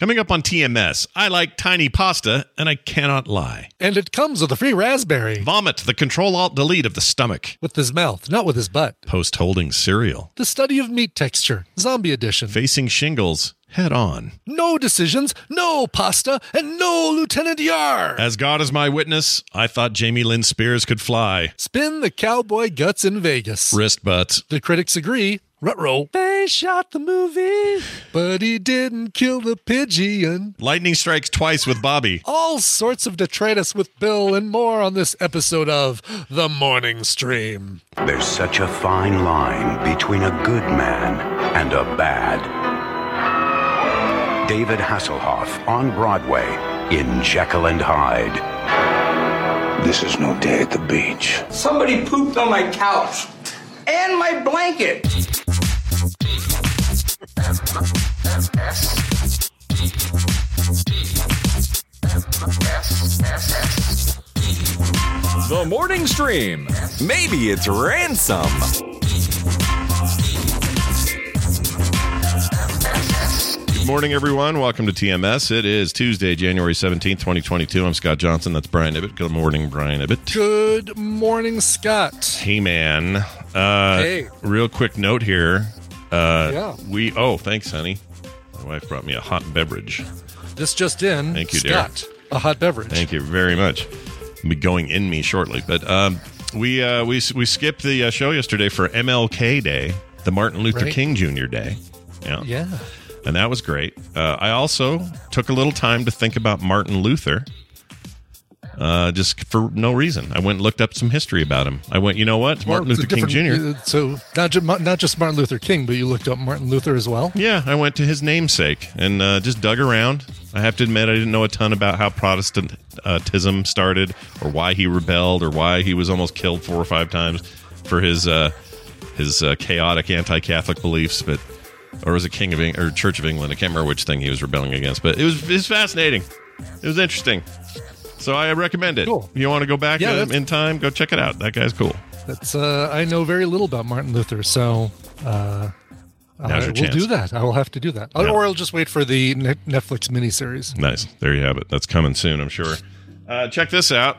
Coming up on TMS, I like tiny pasta, and I cannot lie. And it comes with a free raspberry. Vomit, the control alt delete of the stomach. With his mouth, not with his butt. Post holding cereal. The study of meat texture, zombie edition. Facing shingles head on. No decisions, no pasta, and no Lieutenant Yar. As God is my witness, I thought Jamie Lynn Spears could fly. Spin the cowboy guts in Vegas. Wrist butts. The critics agree. Rutro. Bay shot the movie, but he didn't kill the pigeon. Lightning strikes twice with Bobby. All sorts of detritus with Bill and more on this episode of The Morning Stream. There's such a fine line between a good man and a bad. David Hasselhoff on Broadway in Jekyll and Hyde. This is no day at the beach. Somebody pooped on my couch and my blanket. The morning stream. Maybe it's ransom. Good morning, everyone. Welcome to TMS. It is Tuesday, January 17th, 2022. I'm Scott Johnson. That's Brian Ibbett. Good morning, Brian Ibbett. Good morning, Scott. Hey, man. Uh, Hey. Real quick note here. Uh, Yeah. We, oh, thanks, honey. My wife brought me a hot beverage. This just in. Thank you, dear. Scott, a hot beverage. Thank you very much. Be going in me shortly, but um, we uh, we we skipped the uh, show yesterday for MLK Day, the Martin Luther Right. King Jr. Day. Yeah, Yeah. And that was great. Uh, I also took a little time to think about Martin Luther, uh, just for no reason. I went and looked up some history about him. I went, you know what, Martin Well, Luther King Jr. uh, So not just, not just Martin Luther King, but you looked up Martin Luther as well. Yeah, I went to his namesake and uh, just dug around. I have to admit, I didn't know a ton about how Protestantism started, or why he rebelled, or why he was almost killed four or five times for his uh, his uh, chaotic anti-Catholic beliefs. But or was it King of Eng- or Church of England? I can't remember which thing he was rebelling against. But it was it was fascinating. It was interesting. So I recommend it. Cool. You want to go back Yeah, uh, in time? Go check it out. That guy's cool. That's uh, I know very little about Martin Luther, so uh, Now's I your will chance. do that. I will have to do that, Yeah. or I'll just wait for the Net- Netflix miniseries. Nice. There you have it. That's coming soon, I'm sure. Uh, check this out.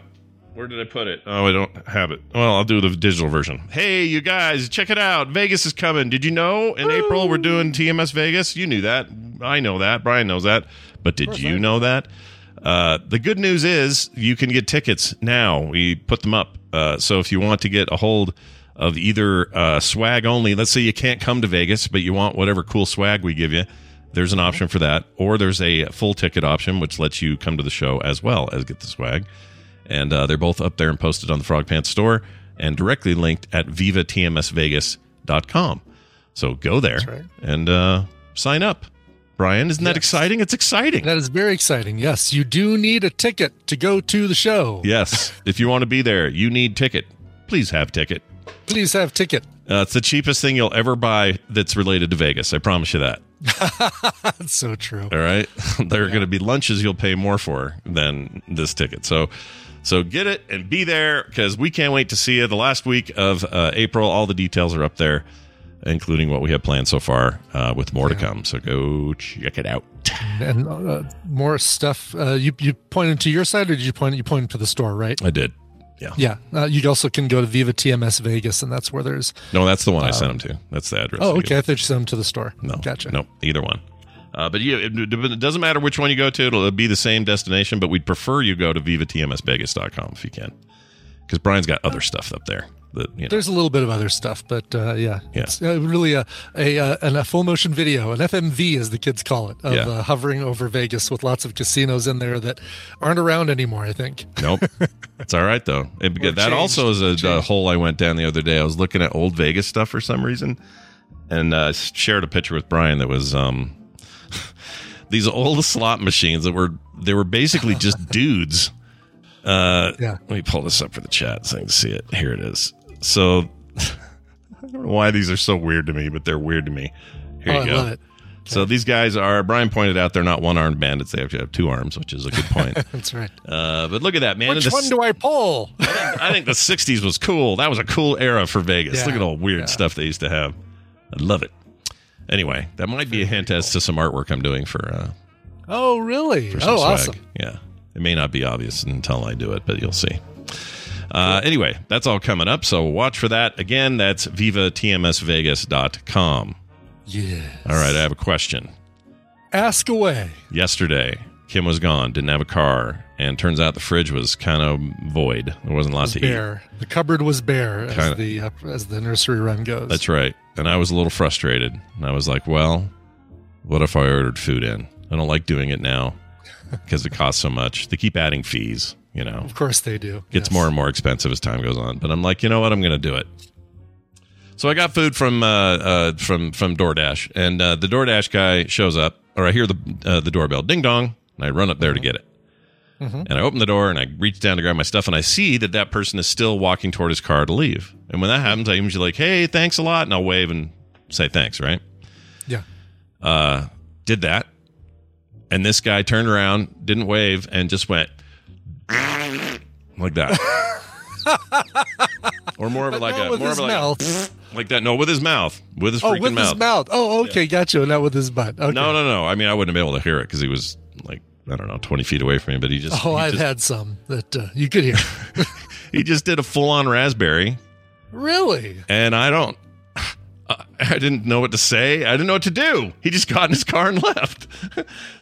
Where did I put it? Oh, I don't have it. Well, I'll do the digital version. Hey, you guys, check it out. Vegas is coming. Did you know in April we're doing TMS Vegas? You knew that. I know that. Brian knows that. But did you know that? Uh, the good news is you can get tickets now. We put them up. Uh, so if you want to get a hold of either uh, swag only, let's say you can't come to Vegas, but you want whatever cool swag we give you, there's an option for that. Or there's a full ticket option, which lets you come to the show as well as get the swag. And uh, they're both up there and posted on the Frog Pants store and directly linked at vivatmsvegas.com. So go there right. and uh, sign up. Brian, isn't that exciting? It's exciting. That is very exciting. Yes, you do need a ticket to go to the show. Yes. if you want to be there, you need ticket. Please have ticket. Please have ticket. Uh, it's the cheapest thing you'll ever buy that's related to Vegas. I promise you that. That's so true. All right, there are going to be lunches you'll pay more for than this ticket. So, so get it and be there because we can't wait to see you. The last week of uh, April, all the details are up there, including what we have planned so far, uh, with more to come. So go check it out. And uh, more stuff. Uh, you you pointed to your side, or did you point? You pointed to the store, right? I did. Yeah. Yeah. Uh, you also can go to Viva TMS Vegas, and that's where there's. No, that's the one I Uh, sent them to. That's the address. Oh, okay. I thought you sent them to the store. No, Gotcha. No, either one. Uh, but yeah, it, it doesn't matter which one you go to; it'll be the same destination. But we'd prefer you go to vivatmsvegas.com if you can, because Brian's got other stuff up there. That you know, There's a little bit of other stuff, but uh, yeah, Yeah. it's uh, really a a, uh, an, a full motion video, an FMV as the kids call it, of Yeah. uh, hovering over Vegas with lots of casinos in there that aren't around anymore. I think. nope, it's all right though. It, that also is a, a hole I went down the other day. I was looking at old Vegas stuff for some reason, and uh, shared a picture with Brian that was um, these old slot machines that were they were basically just dudes. Uh, Yeah. Let me pull this up for the chat so I can see it. Here it is. So I don't know why these are so weird to me, but they're weird to me. Here oh, you I go. So these guys are. Brian pointed out they're not one armed bandits. They have to have two arms, which is a good point. That's right. uh, but look at that, man. Which the one do I pull? I think the '60s was cool. That was a cool era for Vegas. Yeah, Look at all weird yeah. stuff they used to have. I love it. Anyway, that might be a hint as to some artwork I'm doing for. Uh, Oh, really? for Oh, swag. awesome. Yeah, it may not be obvious until I do it, but you'll see. Uh, anyway, that's all coming up. So watch for that. Again, that's vivatmsvegas.com. Yeah. All right, I have a question. Ask away. Yesterday, Kim was gone, didn't have a car, and turns out the fridge was kind of void. There wasn't a lot was to eat. The cupboard was bare, as Kinda. the uh, as the nursery run goes. That's right. And I was a little frustrated. And I was like, well, what if I ordered food in? I don't like doing it now because it costs so much. They keep adding fees, you know. Of course they do. Gets Yes. more and more expensive as time goes on. But I'm like, you know what? I'm going to do it. So I got food from uh, uh, from from DoorDash, and uh, the DoorDash guy shows up, or I hear the uh, the doorbell, ding dong, and I run up there to get it. Mhm. And I open the door and I reach down to grab my stuff, and I see that that person is still walking toward his car to leave. And when that happens, I usually like, "Hey, thanks a lot," and I'll wave and say thanks, right? Yeah. Uh, did that, and this guy turned around, didn't wave, and just went like that, or more of a, like a more of a, like, mouth. like that. No, with his mouth, with his oh, freaking with mouth. his mouth. Oh, okay, gotcha. Not with his butt. Okay. No, no, no. I mean, I wouldn't have been able to hear it because he was like I don't know, twenty feet away from me. But he just Oh, he I've just, had some that uh, you could hear. he just did a full on raspberry, really? and I don't. I didn't know what to say. I didn't know what to do. He just got in his car and left.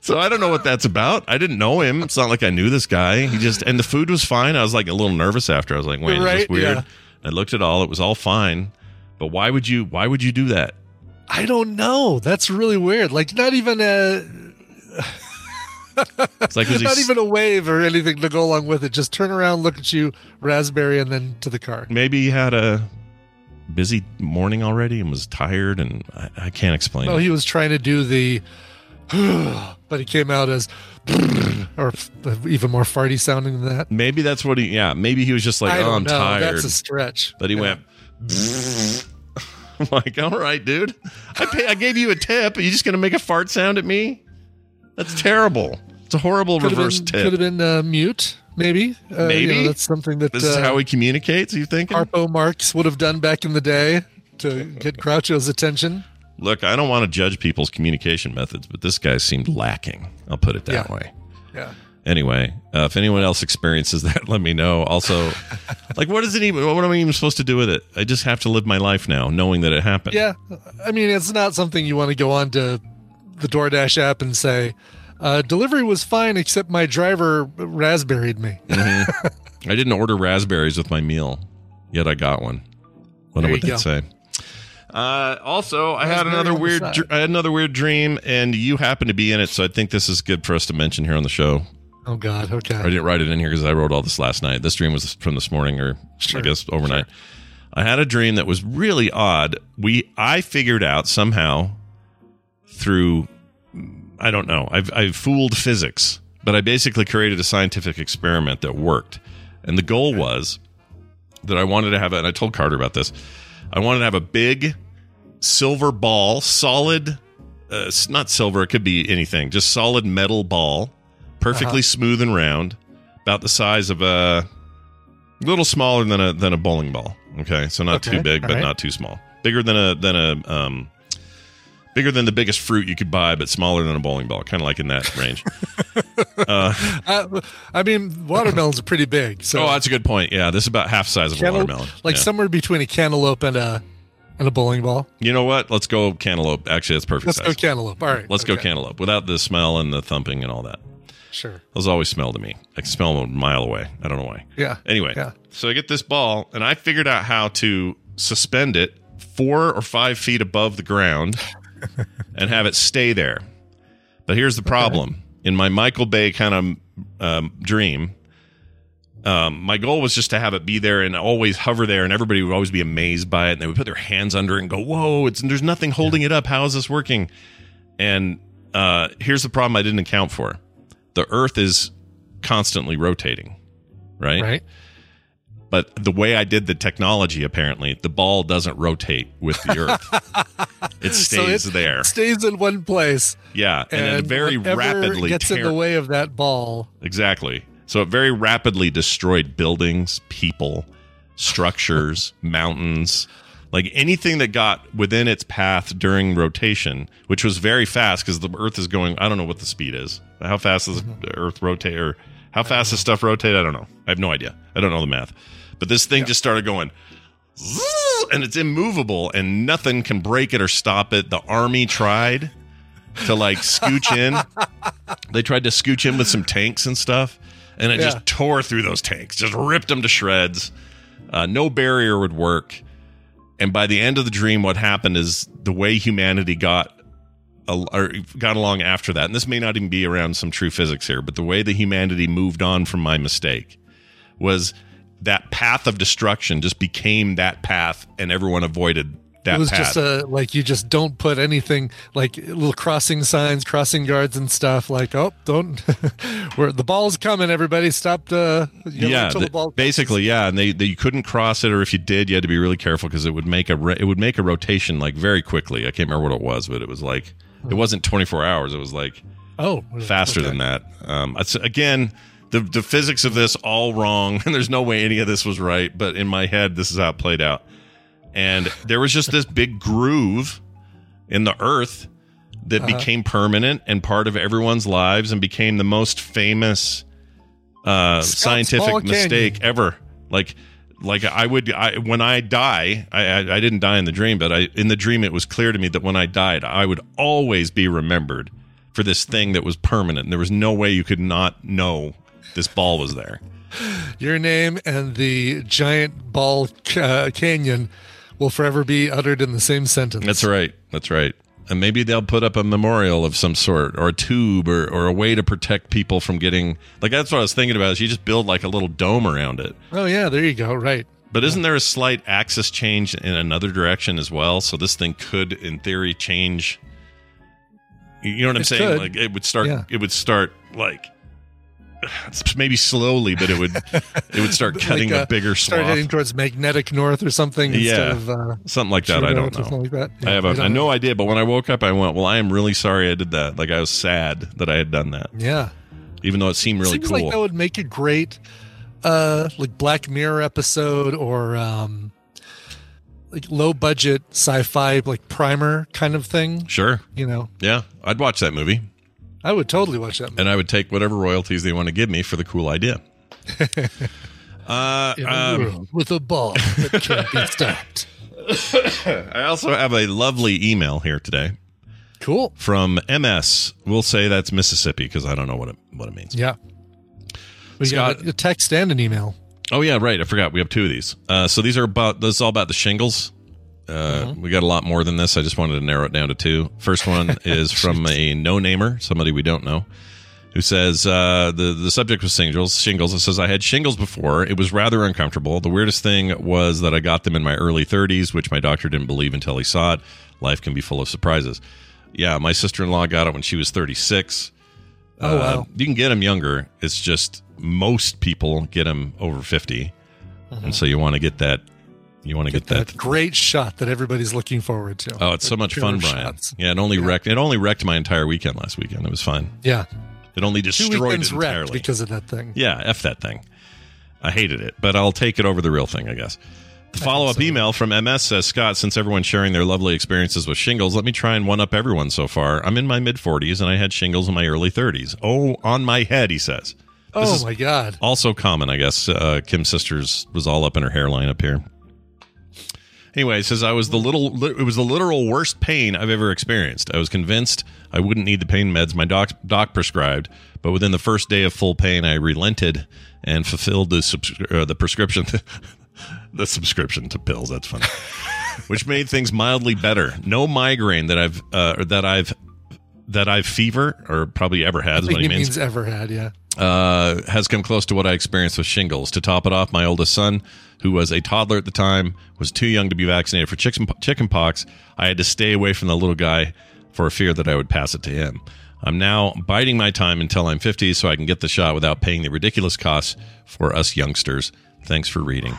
so I don't know what that's about. I didn't know him. It's not like I knew this guy. He just and the food was fine. I was like a little nervous after. I was like, wait, is this weird? yeah. I looked at all. It was all fine. But why would you? Why would you do that? I don't know. That's really weird. Like not even a It's like not even a wave or anything to go along with it. Just turn around, look at you, raspberry, and then to the car. maybe he had a busy morning already and was tired, and I, I can't explain. No, it. he was trying to do the, but he came out as, or even more farty sounding than that. Maybe that's what he. Yeah, maybe he was just like, I "Oh, I'm know. tired. That's a stretch. But he Yeah. went. I'm like, all right, dude. I pay, I gave you a tip. Are you just gonna make a fart sound at me? That's terrible. It's a horrible Could reverse been, tip. Could have been uh, mute, maybe. Uh, you Maybe? know, that's something that this is uh, how he communicates. You think Harpo Marx would have done back in the day to get Groucho's attention. Look, I don't want to judge people's communication methods, but this guy seemed lacking. I'll put it that Yeah. way. Yeah. Anyway, uh, if anyone else experiences that, let me know. Also, like, what is it even? What am I even supposed to do with it? I just have to live my life now, knowing that it happened. Yeah, I mean, it's not something you want to go on to the DoorDash app and say, uh, "Delivery was fine, except my driver raspberried me." Mhm. I didn't order raspberries with my meal, yet I got one. What would that say? Uh, also, I had another weird. dr- I had another weird dream, and you happen to be in it, so I think this is good for us to mention here on the show. Oh God, okay. I didn't write it in here because I wrote all this last night. This dream was from this morning, or Sure, I guess overnight. I had a dream that was really odd. We I figured out somehow through I don't know. I've I've fooled physics, but I basically created a scientific experiment that worked. And the goal was that I wanted to have, and I told Carter about this. I wanted to have a big silver ball, solid, uh, not silver, it could be anything, just solid metal ball, perfectly Uh-huh. smooth and round, about the size of a little smaller than a than a bowling ball. Okay, so not Okay, too big, but right. not too small. Bigger than a than a um, bigger than the biggest fruit you could buy, but smaller than a bowling ball. Kind of like in that range. uh, Uh, I mean, watermelons are pretty big. So oh, that's a good point. Yeah, this is about half size of a cantal- watermelon. like Yeah. somewhere between a cantaloupe and a and a bowling ball. You know what? Let's go cantaloupe. Actually, that's perfect Let's size. go cantaloupe. All right, Let's go cantaloupe without the smell and the thumping and all that. Sure. Those always smell to me. I can smell them a mile away. I don't know why. Yeah. Anyway, Yeah. so I get this ball and I figured out how to suspend it four or five feet above the ground and have it stay there. But here's the problem: in my Michael Bay kind of um, dream, um, my goal was just to have it be there and always hover there, and everybody would always be amazed by it, and they would put their hands under it and go, "Whoa! It's there's nothing holding it up. How is this working?" And uh, here's the problem: I didn't account for. The Earth is constantly rotating, right? Right. But the way I did the technology, apparently, the ball doesn't rotate with the Earth. it So stays it there. Stays in one place. Yeah, and, it very rapidly gets in the way of that ball. Exactly. So it very rapidly destroyed buildings, people, structures, mountains, like anything that got within its path during rotation, which was very fast because the Earth is going. I don't know what the speed is. How fast does the mm-hmm. Earth rotate, or how fast does stuff rotate? I don't know. I have no idea. I don't know the math. But this thing just started going, and it's immovable, and nothing can break it or stop it. The army tried to like scooch in. They tried to scooch in with some tanks and stuff, and it Yeah. just tore through those tanks, just ripped them to shreds. Uh, no barrier would work. And by the end of the dream, what happened is the way humanity got or got along after that, and this may not even be around some true physics here, but the way the humanity moved on from my mistake was that path of destruction just became that path, and everyone avoided that it was path. just a like you just don't put anything like little crossing signs, crossing guards, and stuff. Like oh, don't where the ball's coming. Everybody stop. Uh, yeah, the- the ball basically, yeah, and they, they you couldn't cross it, or if you did, you had to be really careful because it would make a it would make a rotation like very quickly. I can't remember what it was, but it was like it wasn't twenty four hours. It was like Oh, faster okay. than that. Um, again, the the physics of this all wrong, and there's no way any of this was right. But in my head, this is how it played out. And there was just this big groove in the earth that Uh-huh. became permanent and part of everyone's lives, and became the most famous uh, scientific mistake ever. Like. Like I would, I, when I die, I, I, I didn't die in the dream, but I, in the dream, it was clear to me that when I died, I would always be remembered for this thing that was permanent. And there was no way you could not know this ball was there. Your name and the giant ball uh, canyon will forever be uttered in the same sentence. That's right. That's right. And maybe they'll put up a memorial of some sort or a tube or, or a way to protect people from getting like that's what I was thinking about is you just build like a little dome around it. Oh yeah, there you go. Right. But isn't there a slight axis change in another direction as well? So this thing could in theory change you know what I'm It saying? could. Like it would start Yeah. it would start like maybe slowly, but it would it would start cutting Like, uh, a bigger swath. Start heading towards magnetic north or something instead Yeah. of uh, something like that. I don't know. something like that. I have I a, no idea. But when I woke up, I went, "Well, I am really sorry I did that. Like I was sad that I had done that, Yeah. even though it seemed really Seems cool." like that would make a great uh like Black Mirror episode or um like low budget sci-fi like primer kind of thing. sure, You know, yeah, I'd watch that movie, I would totally watch that. Movie. and I would take whatever royalties they want to give me for the cool idea. uh, In a um, world with a ball that can't be stopped. I also have a lovely email here today Cool. from MS. We'll say that's Mississippi because I don't know what it what it means. Yeah. We Scott- got a, a text and an email. Oh yeah, right. I forgot. We have two of these. Uh, so these are about. This is all about the shingles. Uh, We got a lot more than this. I just wanted to narrow it down to two. First one is from a no namer, somebody we don't know, who says uh, the the subject was shingles. Shingles. It says I had shingles before. It was rather uncomfortable. The weirdest thing was that I got them in my early 30s, which my doctor didn't believe until he saw it. Life can be full of surprises. Yeah, my sister in law got it when she was 36. Oh, wow. You can get them younger. It's just most people get them over 50. and so you want to get that. You want to get, that that. great shot that everybody's looking forward to. Oh, it's so much fun, Brian. shots. Yeah, it only wrecked. It only wrecked my entire weekend last weekend. It was fine. Yeah. It only destroyed it entirely. because of that thing. Yeah, f that thing. I hated it, but I'll take it over the real thing, I guess. The follow up email from MS says Scott, since everyone's sharing their lovely experiences with shingles, let me try and one up everyone so far. I'm in my mid 40s and I had shingles in my early 30s. Oh, on my head, he says. This Oh my god. Also common, I guess. Uh, Kim's sisters was all up in her hairline up here. Anyway, it says I was the little. It was the literal worst pain I've ever experienced. I was convinced I wouldn't need the pain meds my doc doc prescribed, but within the first day of full pain, I relented and fulfilled the uh, the prescription, the subscription to pills. That's funny, which made things mildly better. No migraine that I've uh, that I've that I've fever or probably ever had. Is what he he means means ever had, yeah. uh, has come close to what I experienced with shingles. To top it off, my oldest son, who was a toddler at the time, was too young to be vaccinated for chicken chickenpox. I had to stay away from the little guy for fear that I would pass it to him. I'm now biding my time until I'm 50 so I can get the shot without paying the ridiculous costs for us youngsters. Thanks for reading.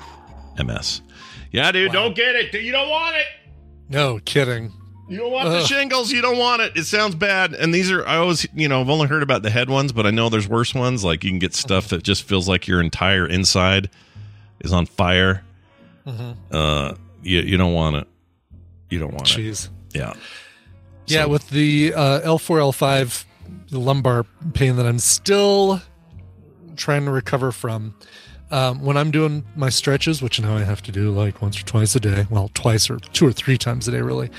MS. Yeah, dude, don't get it. You don't want it. No kidding. You don't want the shingles. You don't want it. It sounds bad. And these are, I always, you know, I've only heard about the head ones, but I know there's worse ones. Like you can get stuff uh-huh. that just feels like your entire inside is on fire. Mhm. Uh, you, you don't want it. You don't want Jeez. it. Yeah. Yeah, with the uh, L4, L5, the lumbar pain that I'm still trying to recover from. Um, when I'm doing my stretches, which now I have to do like once or twice a day, well, twice or two or three times a day, really,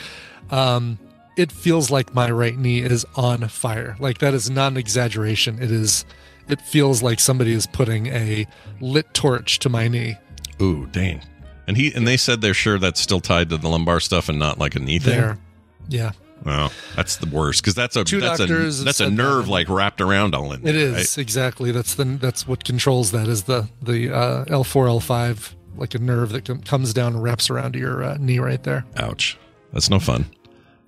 um, it feels like my right knee is on fire. Like that is not an exaggeration. It is. It feels like somebody is putting a lit torch to my knee. Ooh, dang. And he and they said they're sure that's still tied to the lumbar stuff and not like a knee thing. There, yeah, Wow, that's the worst because that's a Two that's a that's a said that. nerve like wrapped around all in. It there, is right? exactly. That's the that's what controls that is the the uh, L four L five like a nerve that com- comes down and wraps around your uh, knee right there. Ouch. That's no fun.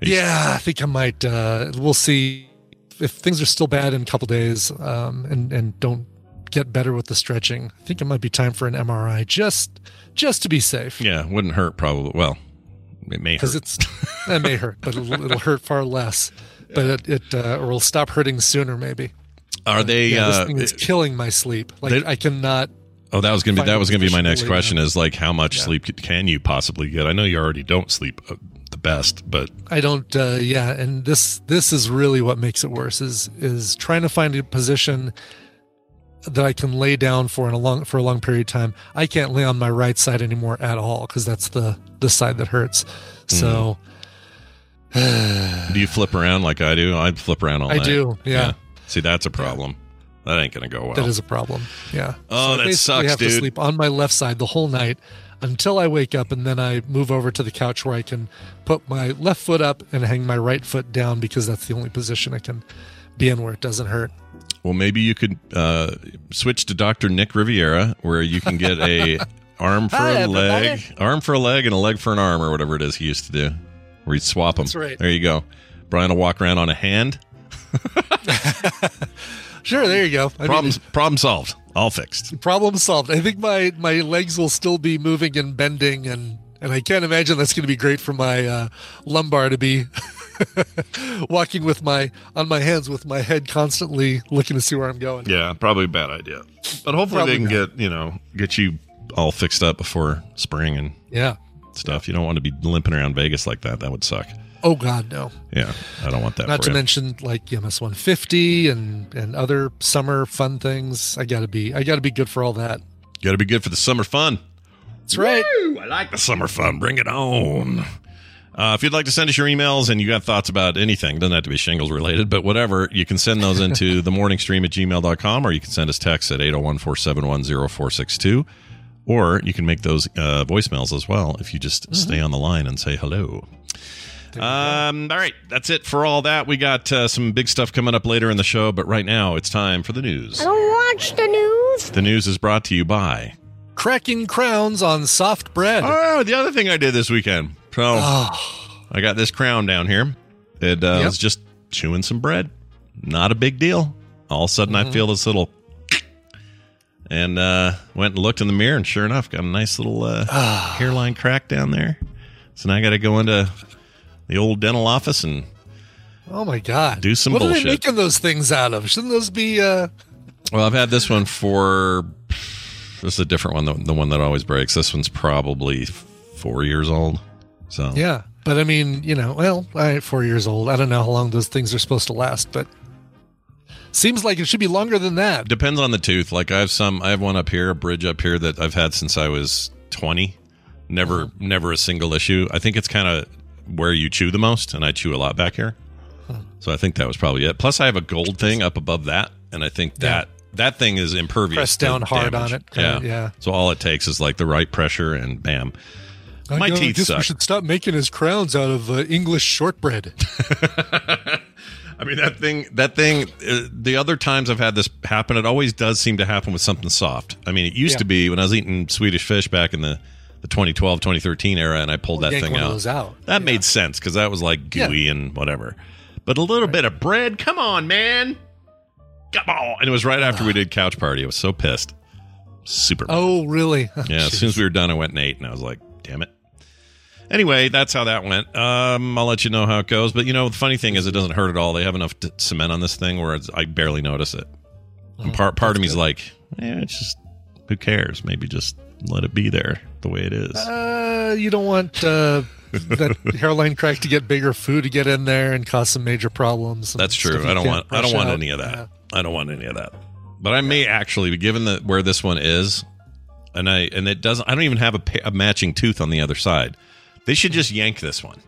Yeah, I think I might. Uh, we'll see if things are still bad in a couple days um, and and don't get better with the stretching. I think it might be time for an MRI just just to be safe. Yeah, wouldn't hurt probably. Well, it may because hurt. it's it may hurt, but it'll, it'll hurt far less. But it, it uh, or it'll stop hurting sooner, maybe. Are they? Yeah, this uh, thing is killing my sleep. Like they- I cannot. Oh, that was gonna be that was gonna be my next question. Is like how much Yeah. sleep can you possibly get? I know you already don't sleep uh, best, but I don't. Uh, yeah, and this this is really what makes it worse. Is is trying to find a position that I can lay down for in a long for a long period of time. I can't lay on my right side anymore at all because that's the the side that hurts. So do you flip around like I do? I'd flip around all I night. do, yeah. See, that's a problem. That ain't gonna go well. that is a problem. Yeah. Oh, so that I basically sucks, have to sleep on my left side the whole night until I wake up, and then I move over to the couch where I can put my left foot up and hang my right foot down because that's the only position I can be in where it doesn't hurt. Well, maybe you could uh, switch to Doctor Nick Riviera, where you can get a arm for Hi, a everybody. leg, arm for a leg, and a leg for an arm, or whatever it is he used to do. Where he'd swap them. That's right. There you go. Brian will walk around on a hand. Sure, there you go. I mean, Problems, problem solved. All fixed. problem solved. I think my my legs will still be moving and bending, and and I can't imagine that's going to be great for my uh, lumbar to be walking with my on my hands with my head constantly looking to see where I'm going. Yeah, probably a bad idea. But hopefully Probably they can not. get you know get you all fixed up before spring and Yeah. stuff. You don't want to be limping around Vegas like that. That would suck. Oh God, no. Yeah, I don't want that. Not to mention like MS 150 and and other summer fun things. I gotta be I gotta be good for all that. Got to be good for the summer fun. That's right. Woo! I like the summer fun. Bring it on. Uh, if you'd like to send us your emails and you got thoughts about anything, doesn't have to be shingles related, but whatever, you can send those into the morning stream at gmail.com or you can send us texts at 801 471 0462. Or you can make those uh, voicemails as well if you just stay on the line and say hello. Um, all right, that's it for all that. We got uh, some big stuff coming up later in the show, but right now it's time for the news. I don't watch the news. The news is brought to you by. Cracking crowns on soft bread. Oh, the other thing I did this weekend. So I got this crown down here. It uh, Yep. was just chewing some bread. Not a big deal. All of a sudden, I feel this little and uh, went and looked in the mirror, and sure enough, got a nice little uh, hairline crack down there. So now I got to go into the old dental office and Oh my god! Do some what are they making those things out of? Shouldn't those be? uh Well, I've had this one for. This is a different one, the, the one that always breaks. This one's probably four years old. So Yeah, but I mean, you know, well, right, four years old. I don't know how long those things are supposed to last, but seems like it should be longer than that. depends on the tooth. Like I have some, I have one up here, a bridge up here that I've had since I was twenty. Never, never a single issue. I think it's kind of where you chew the most, and I chew a lot back here. So I think that was probably it. Plus, I have a gold thing up above that, and I think that that thing is impervious. Press down hard damage. on it. Yeah, Kinda, yeah. So all it takes is like the right pressure, and bam. I My know, I teeth guess suck. we should stop making his crowns out of uh, English shortbread. I mean that thing. That thing. Uh, the other times I've had this happen, it always does seem to happen with something soft. I mean, it used Yeah. to be when I was eating Swedish fish back in the the 2012 2013 era, and I pulled that thing out. out. That made sense because that was like gooey and whatever. But a little bit of bread. Come on, man. Come on. And it was right after we did couch party. I was so pissed. Super. Oh, really? Yeah, as soon as we were done, I went and ate, and I was like, damn it. Anyway, that's how that went. Um, I'll let you know how it goes. But you know, the funny thing is, it doesn't hurt at all. They have enough t- cement on this thing where it's, I barely notice it. And part part of me's like, eh, it's just who cares? Maybe just let it be there the way it is. Uh, you don't want uh, that hairline crack to get bigger, food to get in there and cause some major problems. That's true. I don't want. I don't want out. any of that. Yeah. I don't want any of that. But I may actually, given that where this one is, and I and it doesn't. I don't even have a, a matching tooth on the other side. They should just yank this one.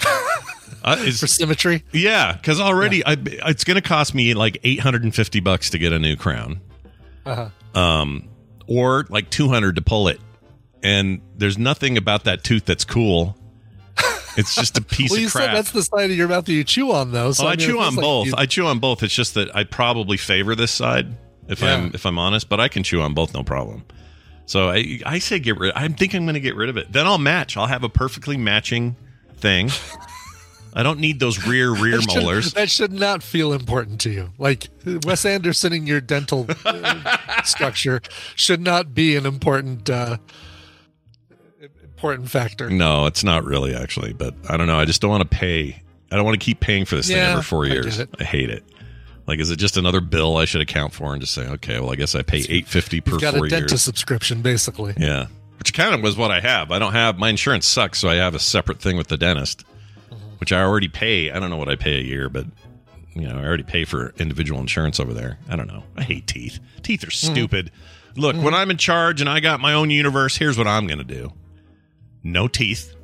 Uh, For symmetry, yeah, because already I, it's going to cost me like eight hundred and fifty bucks to get a new crown, uh-huh. um, or like two hundred to pull it. And there's nothing about that tooth that's cool. It's just a piece well, you of crap. said that's the side of your mouth that you chew on, though. So oh, I, mean, chew on like both. you- I chew on both. It's just that I probably favor this side if Yeah. I'm if I'm honest, but I can chew on both no problem. So I I say get rid. I'm thinking I'm going to get rid of it. Then I'll match. I'll have a perfectly matching thing. I don't need those rear rear that should- molars. that should not feel important to you. Like Wes Anderson in your dental uh, structure should not be an important uh, important factor. No, it's not really actually, but I don't know. I just don't want to pay. I don't want to keep paying for this thing Yeah, every four years. it. I hate it. Like, is it just another bill I should account for and just say, okay, well, I guess I pay eight fifty per got four a dentist years. subscription, basically. Yeah, which kind of was what I have. I don't have my insurance sucks, so I have a separate thing with the dentist, which I already pay. I don't know what I pay a year, but you know, I already pay for individual insurance over there. I don't know. I hate teeth. Teeth are hmm. stupid. Look, hmm. when I'm in charge and I got my own universe, here's what I'm going to do. No teeth.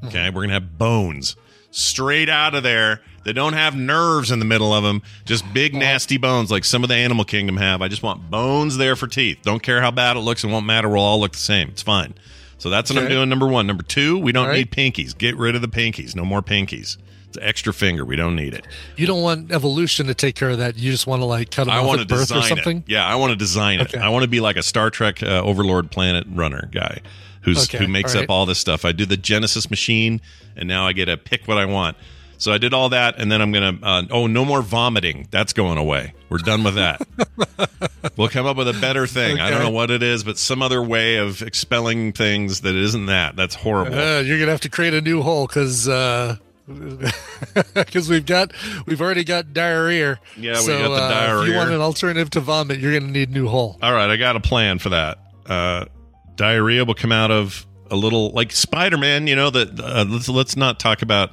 Hmm. Okay, we're going to have bones straight out of there. They don't have nerves in the middle of them, just big nasty bones like some of the animal kingdom have. I just want bones there for teeth. Don't care how bad it looks. It won't matter. We'll all look the same. It's fine. So that's what I'm doing. Number one. Number two, we don't right. need pinkies. Get rid of the pinkies. No more pinkies. It's an extra finger. We don't need it. You don't want evolution to take care of that. You just want to like cut them I off want to at birth design or something. it. Yeah, I want to design it. I want to be like a Star Trek uh, Overlord planet runner guy who's Okay, who makes all up right. all this stuff. I do the Genesis machine, and now I get to pick what I want. So I did all that, and then I'm gonna. Uh, oh, no more vomiting. That's going away. We're done with that. we'll come up with a better thing. I don't know what it is, but some other way of expelling things that isn't that. That's horrible. Uh, you're gonna have to create a new hole because because we've got we've already got diarrhea. Yeah, we so, got the uh, If diarrhea. you want an alternative to vomit, you're gonna need a new hole. All right, I got a plan for that. Uh, diarrhea will come out of a little like Spider-Man. You know that. Uh, let's let's not talk about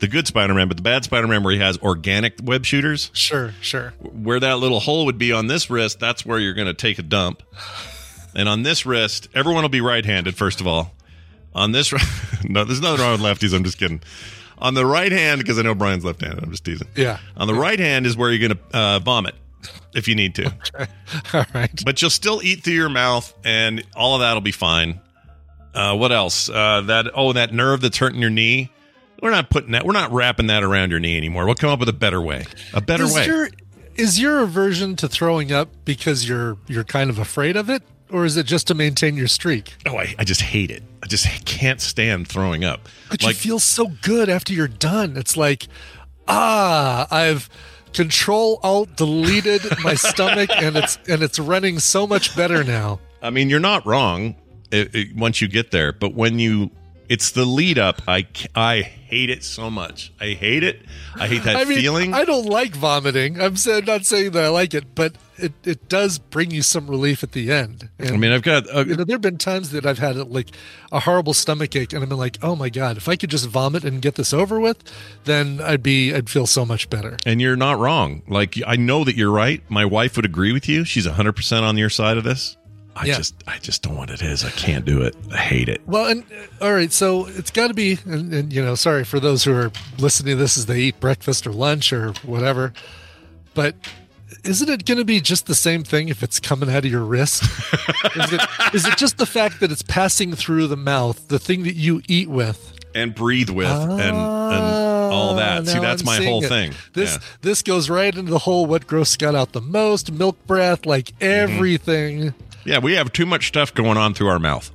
the good Spider-Man, but the bad Spider-Man where he has organic web shooters. Sure, sure. Where that little hole would be on this wrist, that's where you're going to take a dump. And on this wrist, everyone will be right-handed. First of all, on this, no, there's nothing wrong with lefties. I'm just kidding. On the right hand, because I know Brian's left-handed. I'm just teasing. Yeah. On the right hand is where you're going to uh, vomit if you need to. All right. But you'll still eat through your mouth, and all of that'll be fine. Uh, what else? Uh, that oh, that nerve that's hurting your knee. We're not putting that. We're not wrapping that around your knee anymore. We'll come up with a better way. A better is way. Your, is your aversion to throwing up because you're you're kind of afraid of it, or is it just to maintain your streak? oh, I, I just hate it. I just can't stand throwing up. But like you feel so good after you're done. It's like, ah, I've Control Alt deleted my stomach, and it's and it's running so much better now. I mean, you're not wrong it, it, once you get there, but when you, it's the lead up. I I hate it so much. I hate it. I hate that I mean, feeling. I don't like vomiting. I'm not saying that I like it, but it, it does bring you some relief at the end. And, I mean, I've got uh, you know, there have been times that I've had like a horrible stomach ache, and I've been like, "Oh my god, if I could just vomit and get this over with, then I'd be, I'd feel so much better." And you're not wrong. Like I know that you're right. My wife would agree with you. She's 100% on your side of this. I Yeah. just I just don't want it is. I can't do it. I hate it. Well, and uh, all right, so it's got to be, and, and you know, sorry for those who are listening to this as they eat breakfast or lunch or whatever, but isn't it going to be just the same thing if it's coming out of your wrist? is, it, is it just the fact that it's passing through the mouth, the thing that you eat with? And breathe with and and all that. See, Ah, that's I'm my whole it. thing. This Yeah. this goes right into the whole what gross got out the most, milk breath, like Mm-hmm. Yeah, we have too much stuff going on through our mouth.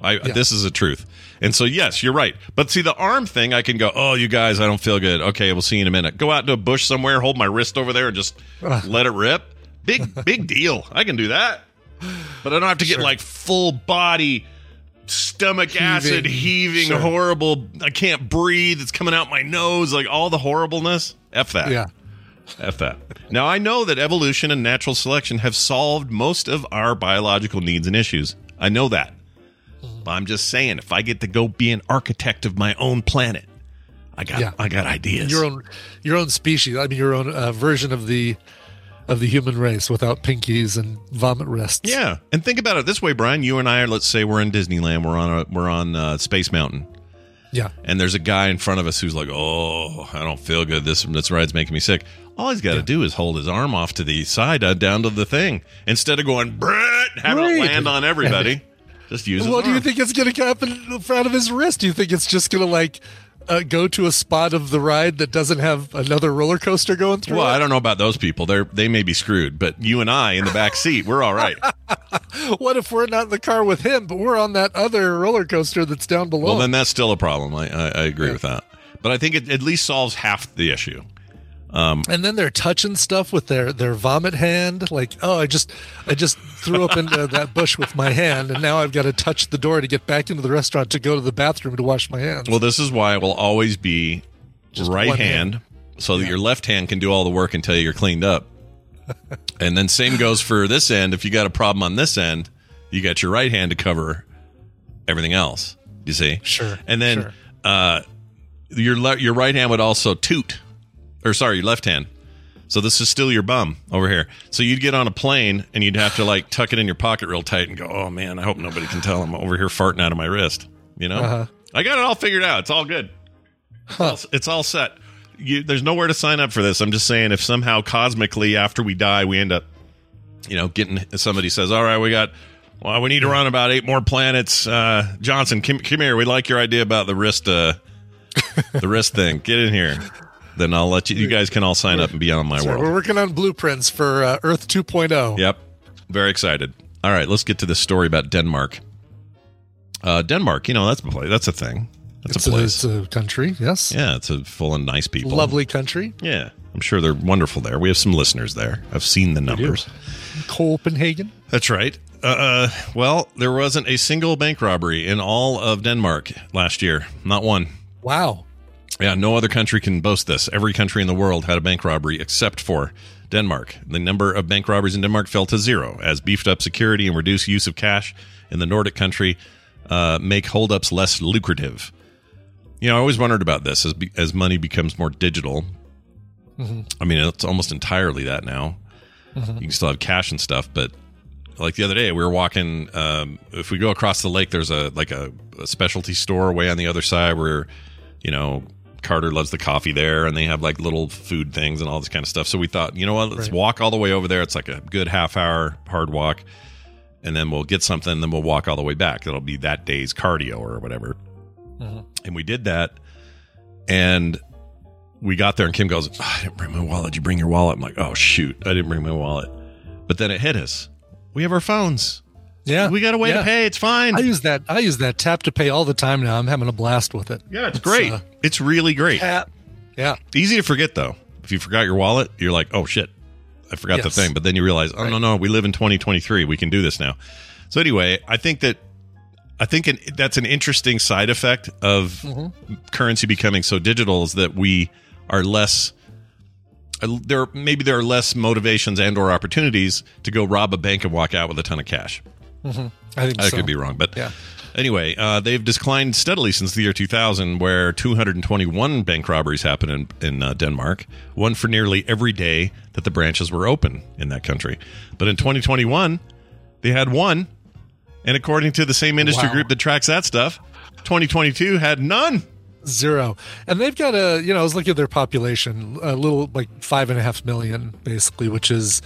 I this is the truth. And so yes, you're right. But see the arm thing, I can go, "Oh, you guys, I don't feel good. Okay, we'll see you in a minute." Go out to a bush somewhere, hold my wrist over there and just let it rip. Big big deal. I can do that. But I don't have to get like full body stomach acid heaving Sure. horrible. I can't breathe. It's coming out my nose like all the horribleness. F that. Yeah. F that. Now, I know that evolution and natural selection have solved most of our biological needs and issues. I know that. But I'm just saying, if I get to go be an architect of my own planet, I got Yeah. I got ideas. Your own your own species. I mean your own uh, version of the of the human race without pinkies and vomit wrists. yeah, and think about it this way, Brian. You and I are. Let's say we're in Disneyland. We're on a we're on uh, Space Mountain, Yeah. and there's a guy in front of us who's like, "Oh, I don't feel good. This this ride's making me sick." All he's got to do is hold his arm off to the side, uh, down to the thing, instead of going Brett, having it Right. land on everybody. Just use. his What do you think it's going to happen in front of his wrist? Do you think it's just going to like uh, go to a spot of the ride that doesn't have another roller coaster going through? Well, it? I don't know about those people. They're they may be screwed, but you and I in the back seat, we're all right. What if we're not in the car with him, but we're on that other roller coaster that's down below? well, then that's still a problem. I I, I agree with that, but I think it at least solves half the issue. Um, and then they're touching stuff with their their vomit hand like oh i just i just threw up into that bush with my hand and now i've got to touch the door to get back into the restaurant to go to the bathroom to wash my hands well, this is why it will always be right hand, hand. so that your left hand can do all the work until you're cleaned up. and then same goes for this end. If you got a problem on this end, you got your right hand to cover everything else. You see, Sure, And then sure. uh, your le- your right hand would also toot, or sorry, your left hand. So this is still your bum over here. So you'd get on a plane and you'd have to like tuck it in your pocket real tight and go, "Oh man, I hope nobody can tell I'm over here farting out of my wrist." You know, Uh-huh. I got it all figured out. It's all good. It's, all, it's all set. You, there's nowhere to sign up for this. I'm just saying, if somehow cosmically after we die we end up, you know, getting somebody says, "All right, we got." Well, we need to run about eight more planets. Uh, Johnson, come, come here. We like your idea about the wrist, uh, the wrist thing. Get in here. Then I'll let you. You guys can all sign up and be on my Sorry, world. we're working on blueprints for uh, earth 2.0 Yep. Very excited. All right, let's get to this story about Denmark. Uh, Denmark, you know, that's a place. That's a thing. That's it's a place. it's a country yes yeah, it's a full of nice people. lovely country Yeah, I'm sure they're wonderful there. We have some listeners there. I've seen the numbers. copenhagen That's right. Uh, uh, well, there wasn't a single bank robbery in all of Denmark last year. Not one. wow Yeah, no other country can boast this. Every country in the world had a bank robbery except for Denmark. The number of bank robberies in Denmark fell to zero as beefed up security and reduced use of cash in the Nordic country uh, make holdups less lucrative. You know, I always wondered about this as be- as money becomes more digital. I mean, it's almost entirely that now. You can still have cash and stuff, but like the other day, we were walking. Um, if we go across the lake, there's a like a, a specialty store way on the other side where, you know, Carter loves the coffee there, and they have like little food things and all this kind of stuff. So we thought, you know what, let's Right. walk all the way over there. It's like a good half hour hard walk, and then we'll get something, and then we'll walk all the way back. It'll be that day's cardio or whatever. Mm-hmm. And we did that, and we got there, and Kim goes, "Oh, "I didn't bring my wallet. Did you bring your wallet?" I'm like, "Oh shoot, I didn't bring my wallet." But then it hit us. We have our phones. Yeah We got a way to pay. It's fine. i use that i use that tap to pay all the time now i'm having a blast with it yeah, it's great. uh, it's really great. tap yeah Easy to forget though. If you forgot your wallet, you're like, oh shit, I forgot the thing. But then you realize, oh no, no, we live in 2023. We can do this now. So anyway, I think that I think an, that's an interesting side effect of currency becoming so digital is that we are less. uh, There maybe there are less motivations and or opportunities to go rob a bank and walk out with a ton of cash. Mhm. I think I so. could be wrong, but Yeah. Anyway, uh, they've declined steadily since the year 2000, where 221 bank robberies happened in, in uh, Denmark, one for nearly every day that the branches were open in that country. But in 2021, they had one, and according to the same industry Wow. group that tracks that stuff, 2022 had none. Zero. And they've got a, you know, I was looking at their population, a little like five and a half million, basically, which is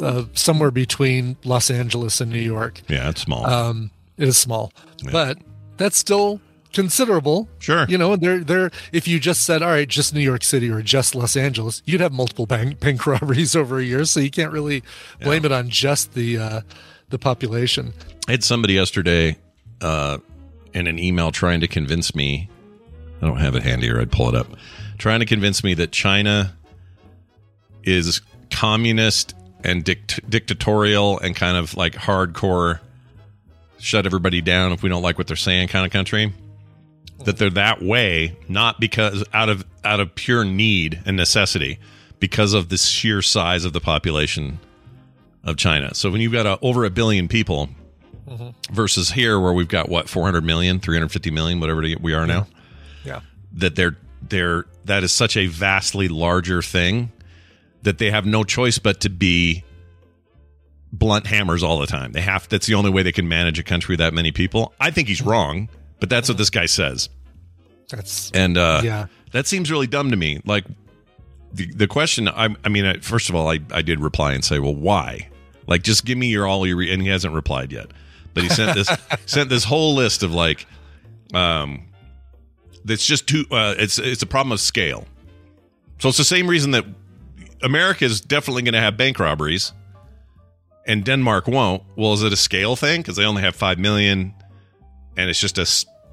uh, somewhere between Los Angeles and New York. Yeah, it's small. Um, it is small, but that's still considerable. Sure. You know, they're they're if you just said, all right, just New York City or just Los Angeles, you'd have multiple bank bank robberies over a year. So you can't really blame it on just the uh, the population. I had somebody yesterday uh, in an email trying to convince me. I don't have it handy, or I'd pull it up. Trying to convince me that China is communist and dict- dictatorial and kind of like hardcore, shut everybody down if we don't like what they're saying kind of country. That they're that way, not because out of out of pure need and necessity, because of the sheer size of the population of China. So when you've got uh over a billion people versus here where we've got what 400 million, 350 million, whatever we are now, Yeah. that they're they're that is such a vastly larger thing that they have no choice but to be blunt hammers all the time. They have that's the only way they can manage a country with that many people. I think he's wrong, but that's what this guy says. That's And uh Yeah. that seems really dumb to me. Like the the question I I mean I, first of all I I did reply and say, "Well, why?" Like just give me your all your re-, and he hasn't replied yet. But he sent this sent this whole list of like um that's just too uh it's it's a problem of scale. So it's the same reason that America is definitely going to have bank robberies and Denmark won't. Well, is it a scale thing because they only have 5 million and it's just a,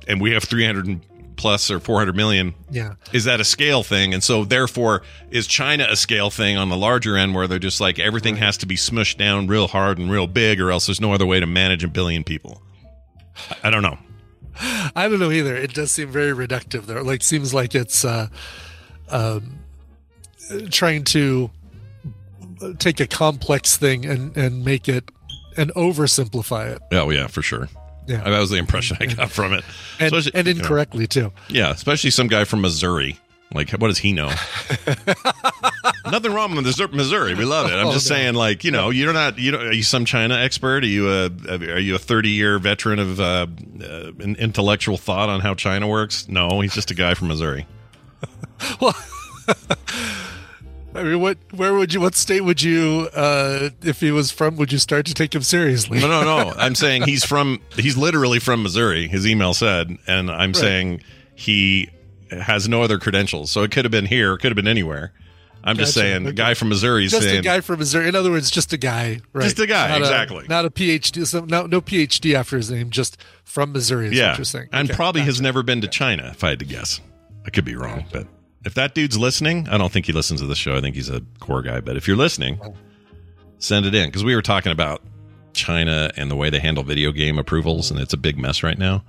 and we have 300 plus or 400 million Yeah. is that a scale thing and so therefore is china a scale thing on the larger end where they're just like everything has to be smushed down real hard and real big or else there's no other way to manage a billion people i don't know I don't know either. It does seem very reductive there. Like seems like it's uh, um, trying to take a complex thing and and make it and oversimplify it. oh yeah for sure. Yeah. that was the impression i got from it. And, Especially- and you know, incorrectly too. yeah especially some guy from missouri. Like what does he know? Nothing wrong with Missouri- missouri. We love it. I'm Oh, just no. saying like you know you're not you know are you some china expert? Are you a are you a 30 year veteran of uh, uh, in- intellectual thought on how china works? No he's just a guy from missouri I mean, what? Where would you? What state would you? Uh, if he was from, would you start to take him seriously? No, no, no. I'm saying he's from. He's literally from Missouri. His email said, and I'm saying he has no other credentials. So it could have been here. It could have been anywhere. I'm just saying, the Okay. guy from Missouri just saying, a guy from Missouri. In other words, just a guy. Right? Just a guy, Not exactly. not a PhD. So no, no PhD after his name. Just from Missouri. Is yeah, what and Okay, probably has never been to China. If I had to guess, I could be wrong, but if that dude's listening, I don't think he listens to the show. I think he's a core guy. But if you're listening, send it in because we were talking about China and the way they handle video game approvals, and it's a big mess right now.